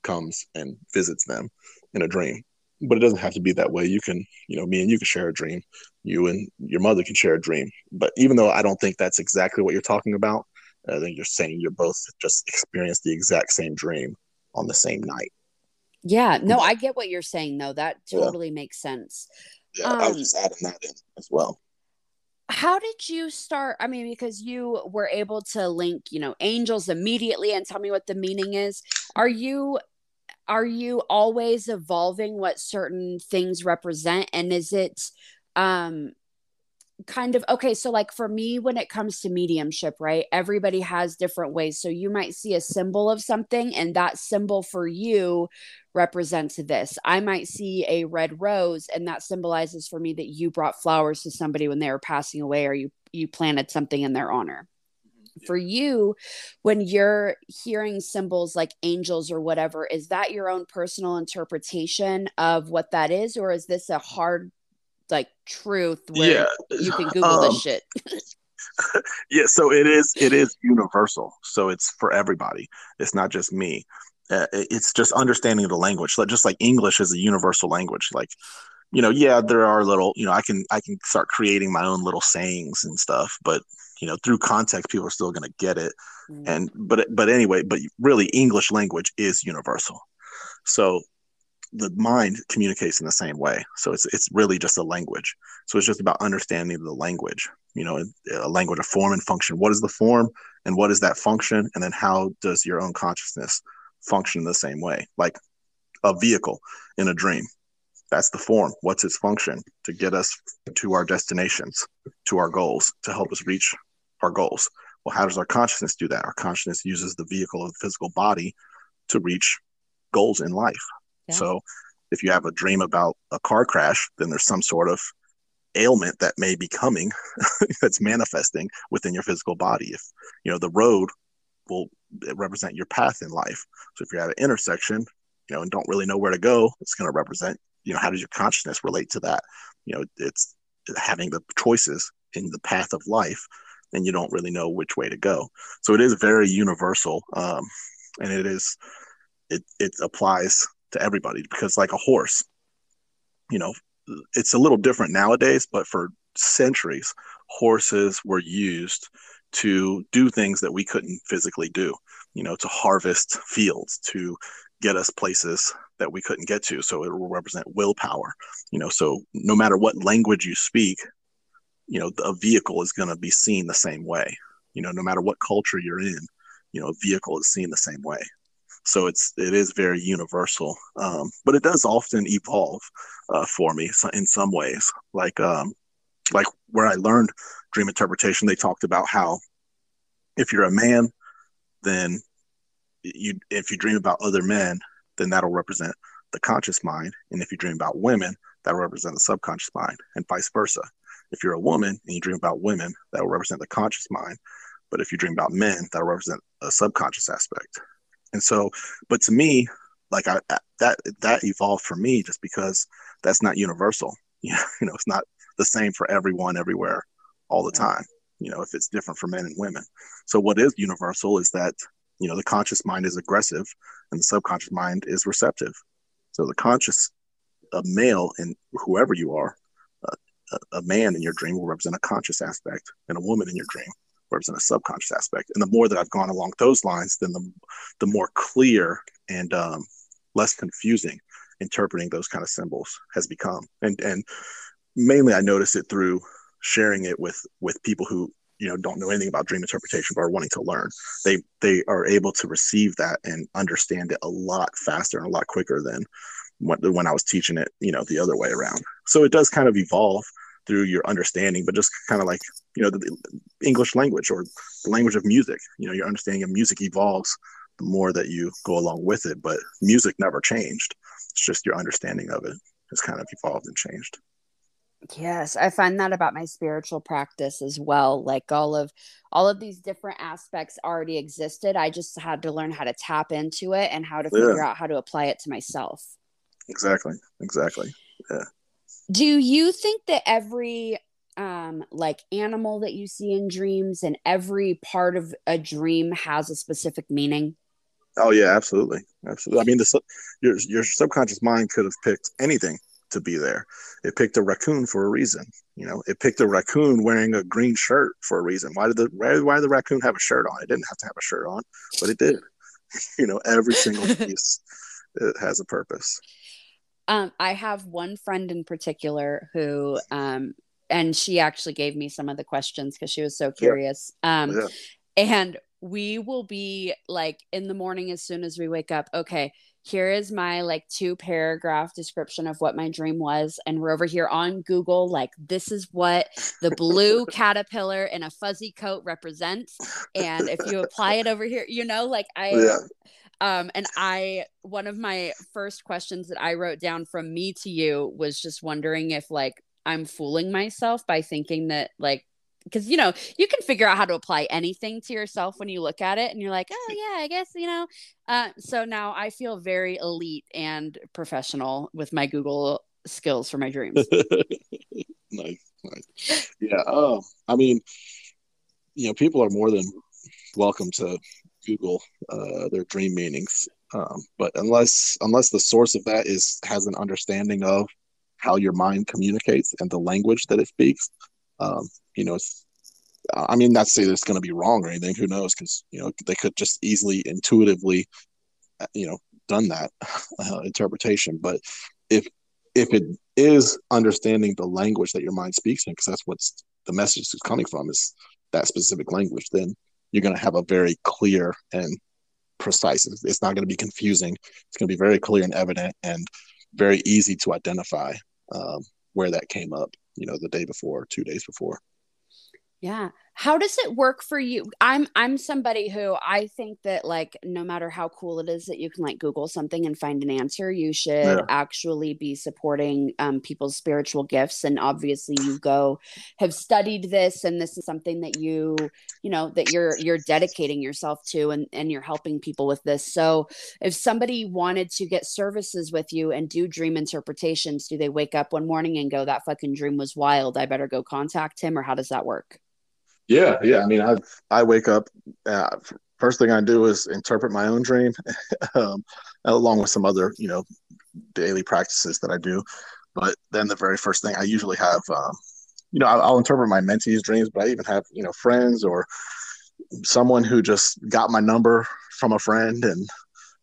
comes and visits them in a dream. But it doesn't have to be that way. You can you know me and you can share a dream. You and your mother can share a dream. But even though i don't think that's exactly what you're talking about i think you're saying you're both just experienced the exact same dream on the same night yeah, no, I get what you're saying though. That totally yeah. makes sense. Yeah, um, I was just adding that in as well. How did you start? I mean, because you were able to link, you know, angels immediately and tell me what the meaning is. Are you are you always evolving what certain things represent and is it um kind of okay so like for me when it comes to mediumship right everybody has different ways. So you might see a symbol of something and that symbol for you represents this. I might see a red rose and that symbolizes for me that you brought flowers to somebody when they were passing away or you you planted something in their honor. Mm-hmm. for you when you're hearing symbols like angels or whatever is that your own personal interpretation of what that is or is this a hard like truth where yeah. you can Google um, this shit. yeah, so it is it is universal. So it's for everybody. It's not just me. Uh, it's just understanding the language. Like just like English is a universal language. Like you know, yeah, there are little, you know, I can I can start creating my own little sayings and stuff, but you know, through context, people are still going to get it. Mm. And but but anyway, but really, English language is universal. So the mind communicates in the same way. So it's it's really just a language. So it's just about understanding the language. You know, a language of form and function. What is the form, and what is that function, and then how does your own consciousness function in the same way? Like a vehicle in a dream. That's the form. What's its function to get us to our destinations, to our goals, to help us reach our goals. Well, how does our consciousness do that? Our consciousness uses the vehicle of the physical body to reach goals in life. So if you have a dream about a car crash, then there's some sort of ailment that may be coming that's manifesting within your physical body. If you know the road will represent your path in life. So if you're at an intersection, you know, and don't really know where to go, it's going to represent, you know, how does your consciousness relate to that? You know, it's having the choices in the path of life, and you don't really know which way to go. So it is very universal, um, and it is it it applies to everybody because like a horse you know it's a little different nowadays but for centuries horses were used to do things that we couldn't physically do you know to harvest fields to get us places that we couldn't get to. So it will represent willpower you know so no matter what language you speak you know a vehicle is going to be seen the same way. You know no matter what culture you're in you know a vehicle is seen the same way so it's it is very universal um, but it does often evolve uh, for me in some ways. Like um, like where i learned dream interpretation they talked about how if you're a man then you if you dream about other men then that'll represent the conscious mind. And if you dream about women that'll represent the subconscious mind and vice versa. If you're a woman and you dream about women that will represent the conscious mind. But if you dream about men that'll represent a subconscious aspect and so, but to me, like I that that evolved for me just because that's not universal. You know, you know, it's not the same for everyone everywhere all the time. You know, if it's different for men and women. So what is universal is that you know the conscious mind is aggressive and the subconscious mind is receptive. So the conscious a male and whoever you are, a, a man in your dream will represent a conscious aspect, and a woman in your dream represent a subconscious aspect. And the more that I've gone along those lines, then the the more clear and um, less confusing interpreting those kind of symbols has become. And and mainly I notice it through sharing it with with people who you know don't know anything about dream interpretation but are wanting to learn they they are able to receive that and understand it a lot faster and a lot quicker than when, when i was teaching it you know the other way around so it does kind of evolve through your understanding but just kind of like you know the, english language or the language of music you know your understanding of music evolves the more that you go along with it but music never changed it's just your understanding of it has kind of evolved and changed Yes, I find that about my spiritual practice as well. Like all of all of these different aspects already existed. I just had to learn how to tap into it and how to figure out how to apply it to myself. Exactly. Exactly. Yeah. Do you think that every um like animal that you see in dreams and every part of a dream has a specific meaning? Oh yeah, absolutely. Absolutely. I mean the your your subconscious mind could have picked anything to be there. It picked a raccoon for a reason. You know, it picked a raccoon wearing a green shirt for a reason. Why did the why, why did the raccoon have a shirt on? It didn't have to have a shirt on, but it did. you know, every single piece it has a purpose. Um, I have one friend in particular who, um, and she actually gave me some of the questions because she was so curious. Yeah. Um, yeah. And we will be like in the morning as soon as we wake up. Okay, here is my like two paragraph description of what my dream was and we're over here on google like this is what the blue caterpillar in a fuzzy coat represents and if you apply it over here you know like i yeah. Um and i one of my first questions that i wrote down from me to you was just wondering if like i'm fooling myself by thinking that like because you know you can figure out how to apply anything to yourself when you look at it and you're like oh yeah i guess you know? Uh, so now i feel very elite and professional with my google skills for my dreams. Nice nice. Yeah uh, i mean you know people are more than welcome to google uh, their dream meanings um, but unless unless the source of that is has an understanding of how your mind communicates and the language that it speaks um, you know, I mean, not to say that it's going to be wrong or anything. Who knows? Because you know, they could just easily, intuitively, uh, you know, done that uh, interpretation. But if if it is understanding the language that your mind speaks in, because that's what's the message is coming from is that specific language, then you're going to have a very clear and precise. It's not going to be confusing. It's going to be very clear and evident, and very easy to identify um, where that came up. You know, the day before, two days before. Yeah. How does it work for you? I'm I'm somebody who I think that like no matter how cool it is that you can like Google something and find an answer, you should yeah. actually be supporting um, people's spiritual gifts. And obviously, you go have studied this, and this is something that you you know that you're you're dedicating yourself to, and and you're helping people with this. So, if somebody wanted to get services with you and do dream interpretations, do they wake up one morning and go, "That fucking dream was wild. I better go contact him," or how does that work? Yeah, yeah. I mean, I I wake up. Uh, first thing I do is interpret my own dream, um, along with some other you know daily practices that I do. But then the very first thing I usually have, um, you know, I'll, I'll interpret my mentees' dreams, but I even have you know friends or someone who just got my number from a friend, and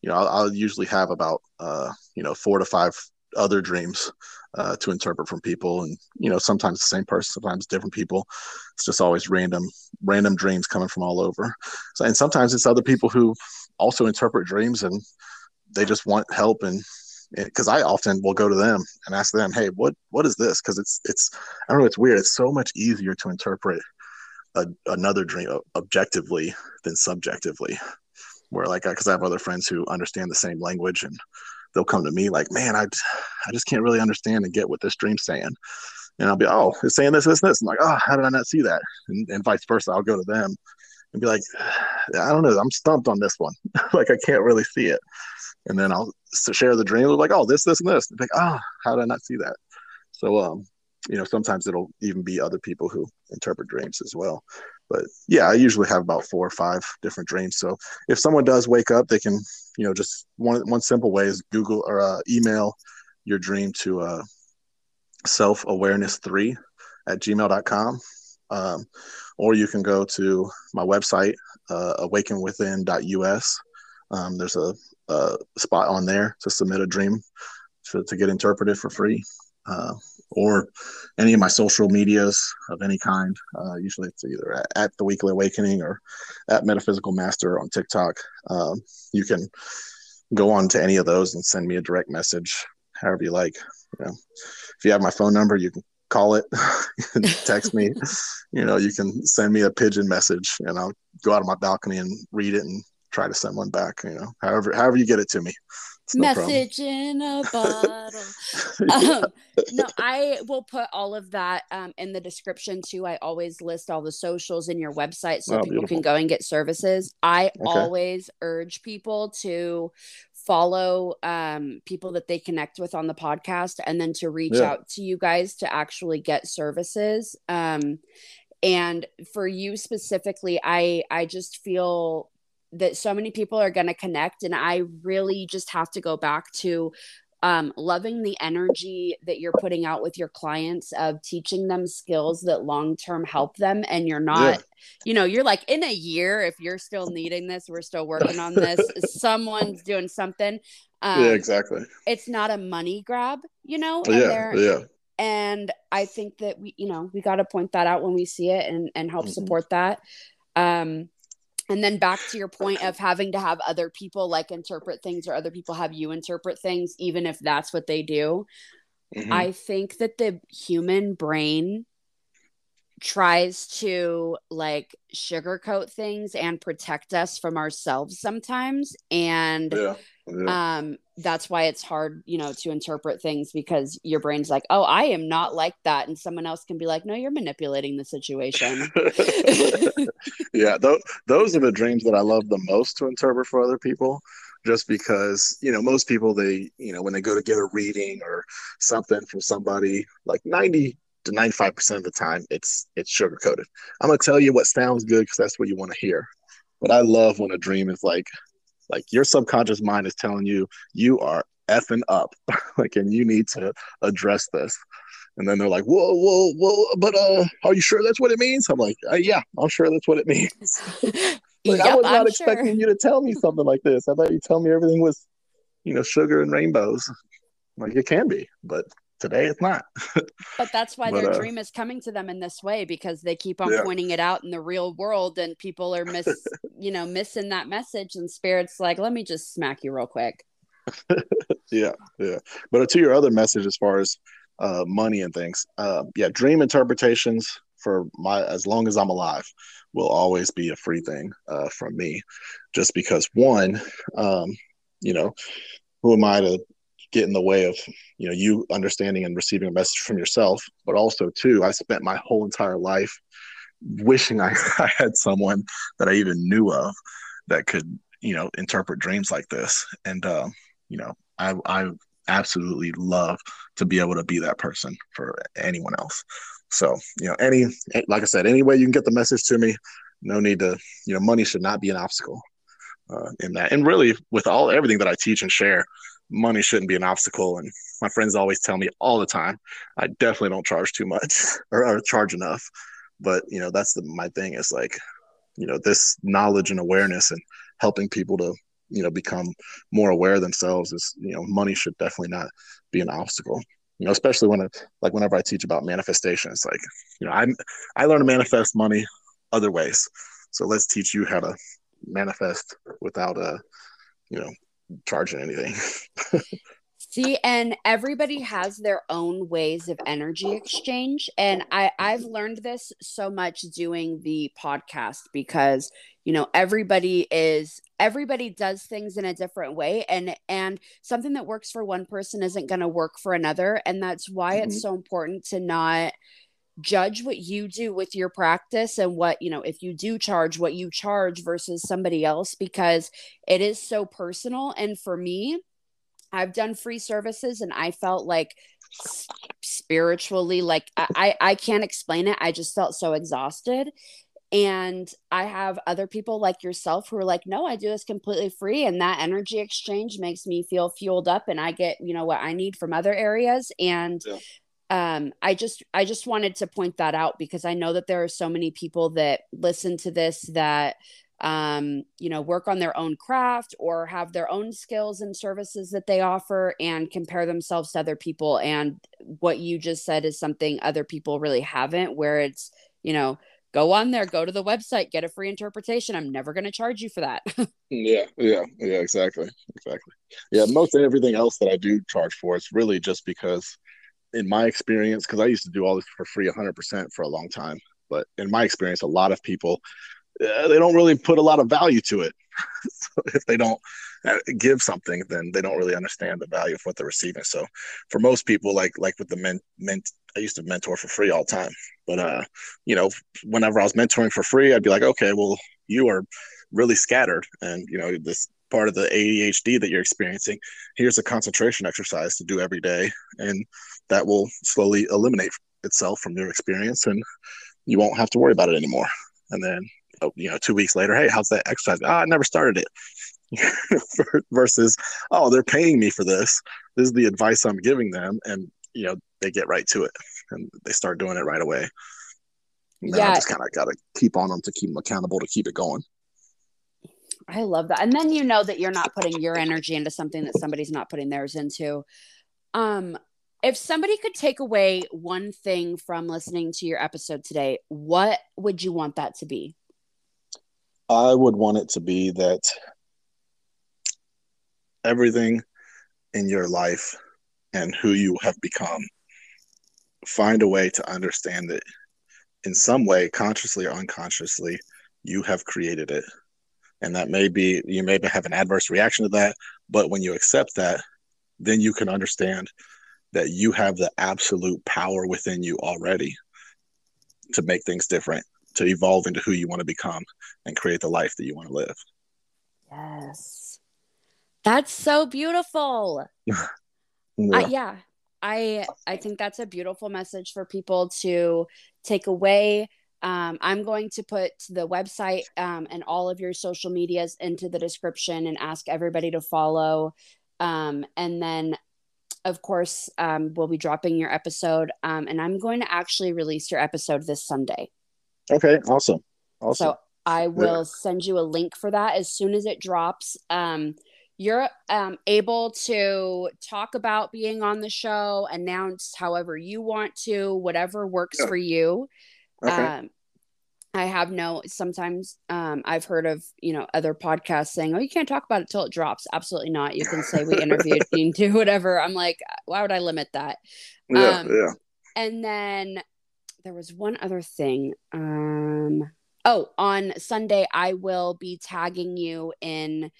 you know, I'll, I'll usually have about uh, you know four to five other dreams uh, to interpret from people and you know sometimes the same person sometimes different people it's just always random random dreams coming from all over so, and sometimes it's other people who also interpret dreams and they just want help and because I often will go to them and ask them, "Hey, what what is this?" Because it's it's I don't know, it's weird. It's so much easier to interpret a, another dream objectively than subjectively. Where like because I have other friends who understand the same language and they'll come to me like, man, I, I just can't really understand and get what this dream's saying. And I'll be, oh, it's saying this, this, this. I'm like, oh, how did I not see that? And, and vice versa. I'll go to them and be like, I don't know, I'm stumped on this one. like I can't really see it. And then I'll share the dream. like, oh, this, this, and this. Like, oh, how did I not see that? So, um, you know, sometimes it'll even be other people who interpret dreams as well. But yeah, I usually have about four or five different dreams. So if someone does wake up, they can, you know, just one one simple way is Google or uh, email your dream to uh, self awareness three at gmail.com Um, or you can go to my website, uh, awakenwithin.us. Um, there's a, a, spot on there to submit a dream to, to get interpreted for free. Uh, or any of my social medias of any kind. Uh, usually it's either at, at, the Weekly Awakening or at Metaphysical Master on TikTok. Um, you can go on to any of those and send me a direct message, however you like. You know, if you have my phone number, you can call it, text me. you know, you can send me a pigeon message, and I'll go out on my balcony and read it and try to send one back. You know, however however you get it to me. No message problem. in a bottle. um, no, I will put all of that um, in the description too. I always list all the socials in your website so oh, people beautiful. can go and get services. I okay. always urge people to follow um, people that they connect with on the podcast and then to reach yeah. out to you guys to actually get services. Um, and for you specifically, I I just feel that so many people are going to connect and i really just have to go back to um, loving the energy that you're putting out with your clients of teaching them skills that long term help them and you're not yeah. you know you're like in a year if you're still needing this we're still working on this someone's doing something um, yeah exactly it's not a money grab you know yeah yeah and i think that we you know we got to point that out when we see it and and help mm-hmm. support that um and then back to your point of having to have other people like interpret things or other people have you interpret things even if that's what they do. Mm-hmm. i think that the human brain tries to like sugarcoat things and protect us from ourselves sometimes. And yeah yeah. um that's why it's hard you know to interpret things because your brain's like oh i am not like that and someone else can be like no you're manipulating the situation. Yeah th- those are the dreams that i love the most to interpret for other people just because you know most people they you know when they go to get a reading or something from somebody like 90 to 95% of the time it's it's sugar coated i'm going to tell you what sounds good because that's what you want to hear. But i love when a dream is like like your subconscious mind is telling you you are effing up, like, and you need to address this. And then they're like, whoa, whoa, whoa, but uh, are you sure that's what it means? I'm like, uh, yeah, I'm sure that's what it means. like, yep, I was not I'm expecting sure. you to tell me something like this. I thought you tell me everything was, you know, sugar and rainbows. Like it can be, but today it's not. but that's why but, their uh, dream is coming to them in this way because they keep on yeah. pointing it out in the real world and people are miss you know missing that message and spirits like let me just smack you real quick. yeah, yeah. But to your other message as far as uh, money and things, uh, yeah, dream interpretations for my as long as I'm alive will always be a free thing uh, from me, just because one, um, you know, who am I to get in the way of you know you understanding and receiving a message from yourself but also too i spent my whole entire life wishing I, I had someone that i even knew of that could you know interpret dreams like this. And uh, you know i i absolutely love to be able to be that person for anyone else. So you know any like i said any way you can get the message to me no need to you know money should not be an obstacle uh, in that. And really with all everything that i teach and share money shouldn't be an obstacle. And my friends always tell me all the time, I definitely don't charge too much or, or charge enough. But you know, that's the, my thing is like, you know, this knowledge and awareness and helping people to, you know, become more aware of themselves is, you know, money should definitely not be an obstacle. You know, especially when it, like whenever I teach about manifestation, it's like, you know, I'm, I learn to manifest money other ways. So let's teach you how to manifest without uh, you know, charging anything. See, and everybody has their own ways of energy exchange. And I, I've learned this so much doing the podcast because, you know, everybody is everybody does things in a different way. And and something that works for one person isn't gonna work for another. And that's why mm-hmm. it's so important to not judge what you do with your practice and what you know if you do charge what you charge versus somebody else because it is so personal and for me i've done free services and i felt like spiritually like i i can't explain it. I just felt so exhausted. And i have other people like yourself who are like no i do this completely free. And that energy exchange makes me feel fueled up and i get you know what i need from other areas. And yeah. um, I just I just wanted to point that out because I know that there are so many people that listen to this that um, you know work on their own craft or have their own skills and services that they offer and compare themselves to other people. And what you just said is something other people really haven't, where it's you know go on there, go to the website, get a free interpretation. I'm never going to charge you for that. yeah, yeah, yeah, exactly, exactly. Yeah, most everything else that I do charge for is really just because in my experience, because I used to do all this for free 100% for a long time, but in my experience, a lot of people uh, they don't really put a lot of value to it. so if they don't uh, give something, then they don't really understand the value of what they're receiving. So for most people, like like with the men, men I used to mentor for free all the time. But uh, you know, whenever I was mentoring for free, I'd be like, okay, well, you are really scattered, and you know this part of the ADHD that you're experiencing. Here's a concentration exercise to do every day, and that will slowly eliminate itself from your experience and you won't have to worry about it anymore and then you know two weeks later hey how's that exercise? Oh, i never started it. Versus oh they're paying me for this. This is the advice i'm giving them and you know they get right to it and they start doing it right away. And yeah. i just kind of got to keep on them to keep them accountable to keep it going. I love that. And then you know that you're not putting your energy into something that somebody's not putting theirs into. Um if somebody could take away one thing from listening to your episode today, what would you want that to be? I would want it to be that everything in your life and who you have become, find a way to understand that in some way, consciously or unconsciously, you have created it. And that may be, you may have an adverse reaction to that, but when you accept that, then you can understand that you have the absolute power within you already to make things different, to evolve into who you want to become and create the life that you want to live. Yes. That's so beautiful. yeah. Uh, yeah. I I think that's a beautiful message for people to take away. Um, I'm going to put the website um, and all of your social medias into the description and ask everybody to follow. Um, and then of course, um, we'll be dropping your episode, um, and I'm going to actually release your episode this Sunday. Okay, awesome, awesome. So I will yeah. send you a link for that as soon as it drops. Um, you're um, able to talk about being on the show, announce however you want to, whatever works yeah. for you. Okay. Um, I have no sometimes um, I've heard of you know other podcasts saying oh you can't talk about it till it drops absolutely not you can say we interviewed you can do whatever I'm like why would I limit that yeah um, yeah and then there was one other thing um oh on Sunday I will be tagging you in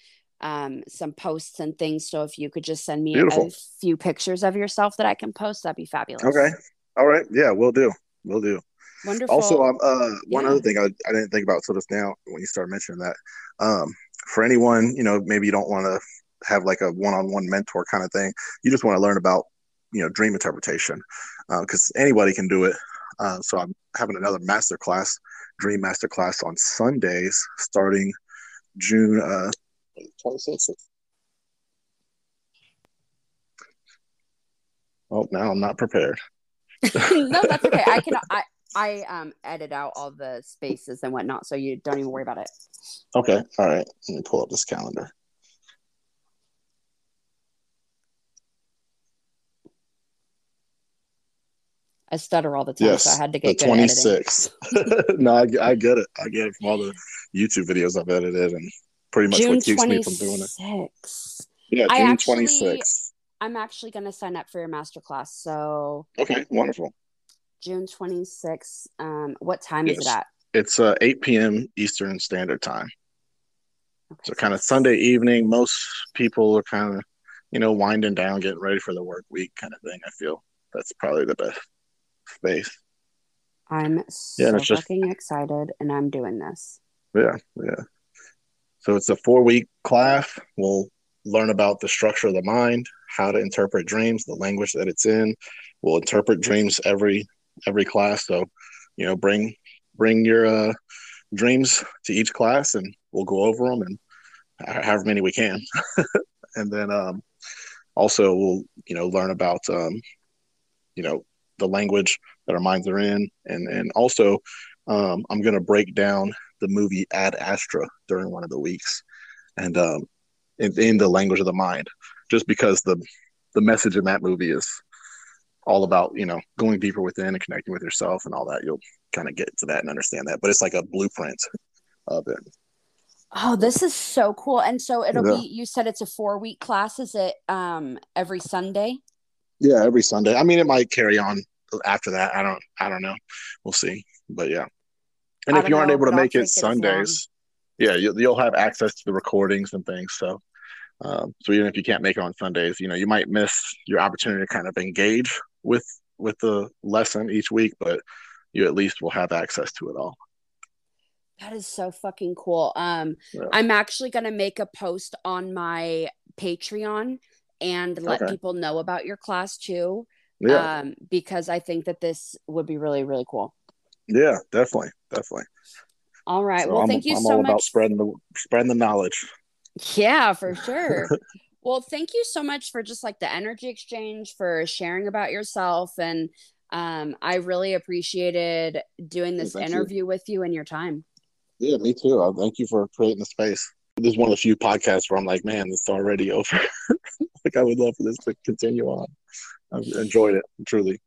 um some posts and things so if you could just send me Beautiful. a few pictures of yourself that I can post that'd be fabulous okay all right yeah we'll do we'll do Wonderful. Also, um, uh, one yeah. other thing I, I didn't think about till just now when you started mentioning that. Um, for anyone, you know, maybe you don't want to have like a one-on-one mentor kind of thing. You just want to learn about, you know, dream interpretation, because uh, anybody can do it. Uh, so I'm having another master class, dream master class on Sundays, starting June uh, 26th. Oh, now I'm not prepared. no, that's okay. I can. I I um edit out all the spaces and whatnot, so you don't even worry about it. Okay. All right. Let me pull up this calendar. I stutter all the time, yes, so I had to get the 26. no, I, I, get it. I get it from all the YouTube videos I've edited and pretty much June what keeps 26. me from doing it. Yeah, June actually, 26. I'm actually going to sign up for your masterclass. So okay, wonderful. June 26th. Um, what time yes. is it at? It's uh, 8 p.m. Eastern Standard Time. Okay. So, kind of Sunday evening. Most people are kind of, you know, winding down, getting ready for the work week kind of thing. I feel that's probably the best space. I'm so yeah, fucking excited, and I'm doing this. Yeah, yeah. So it's a four week class. We'll learn about the structure of the mind, how to interpret dreams, the language that it's in. We'll interpret dreams every every class. So, you know, bring bring your uh, dreams to each class, and we'll go over them and however many we can. and then um, also we'll you know learn about um, you know the language that our minds are in, and and also um, I'm gonna break down the movie Ad Astra during one of the weeks, and um, in, in the language of the mind, just because the the message in that movie is all about you know going deeper within and connecting with yourself and all that. You'll kind of get to that and understand that, but it's like a blueprint of it. Oh, this is so cool. And so it'll yeah. be you said it's a 4-week class is it um every Sunday? Yeah, every Sunday. I mean it might carry on after that. I don't I don't know. We'll see. But yeah. And if you aren't know, able to make it Sundays, yeah, you'll, you'll have access to the recordings and things. So um, so even if you can't make it on Sundays, you know, you might miss your opportunity to kind of engage with with the lesson each week, but you at least will have access to it all. That is so fucking cool. Um, yeah. I'm actually gonna make a post on my Patreon and let okay. people know about your class too. Yeah. Um, because I think that this would be really, really cool. Yeah, definitely, definitely. All right. So well, I'm, thank you I'm so all much. About spreading the spreading the knowledge. Yeah, for sure. well, thank you so much for just like the energy exchange, for sharing about yourself, and um, I really appreciated doing this interview you. with you and your time. Yeah, me too. Uh, thank you for creating the space. This is one of the few podcasts where I'm like, man, it's already over. like I would love for this to continue on. I've enjoyed it truly.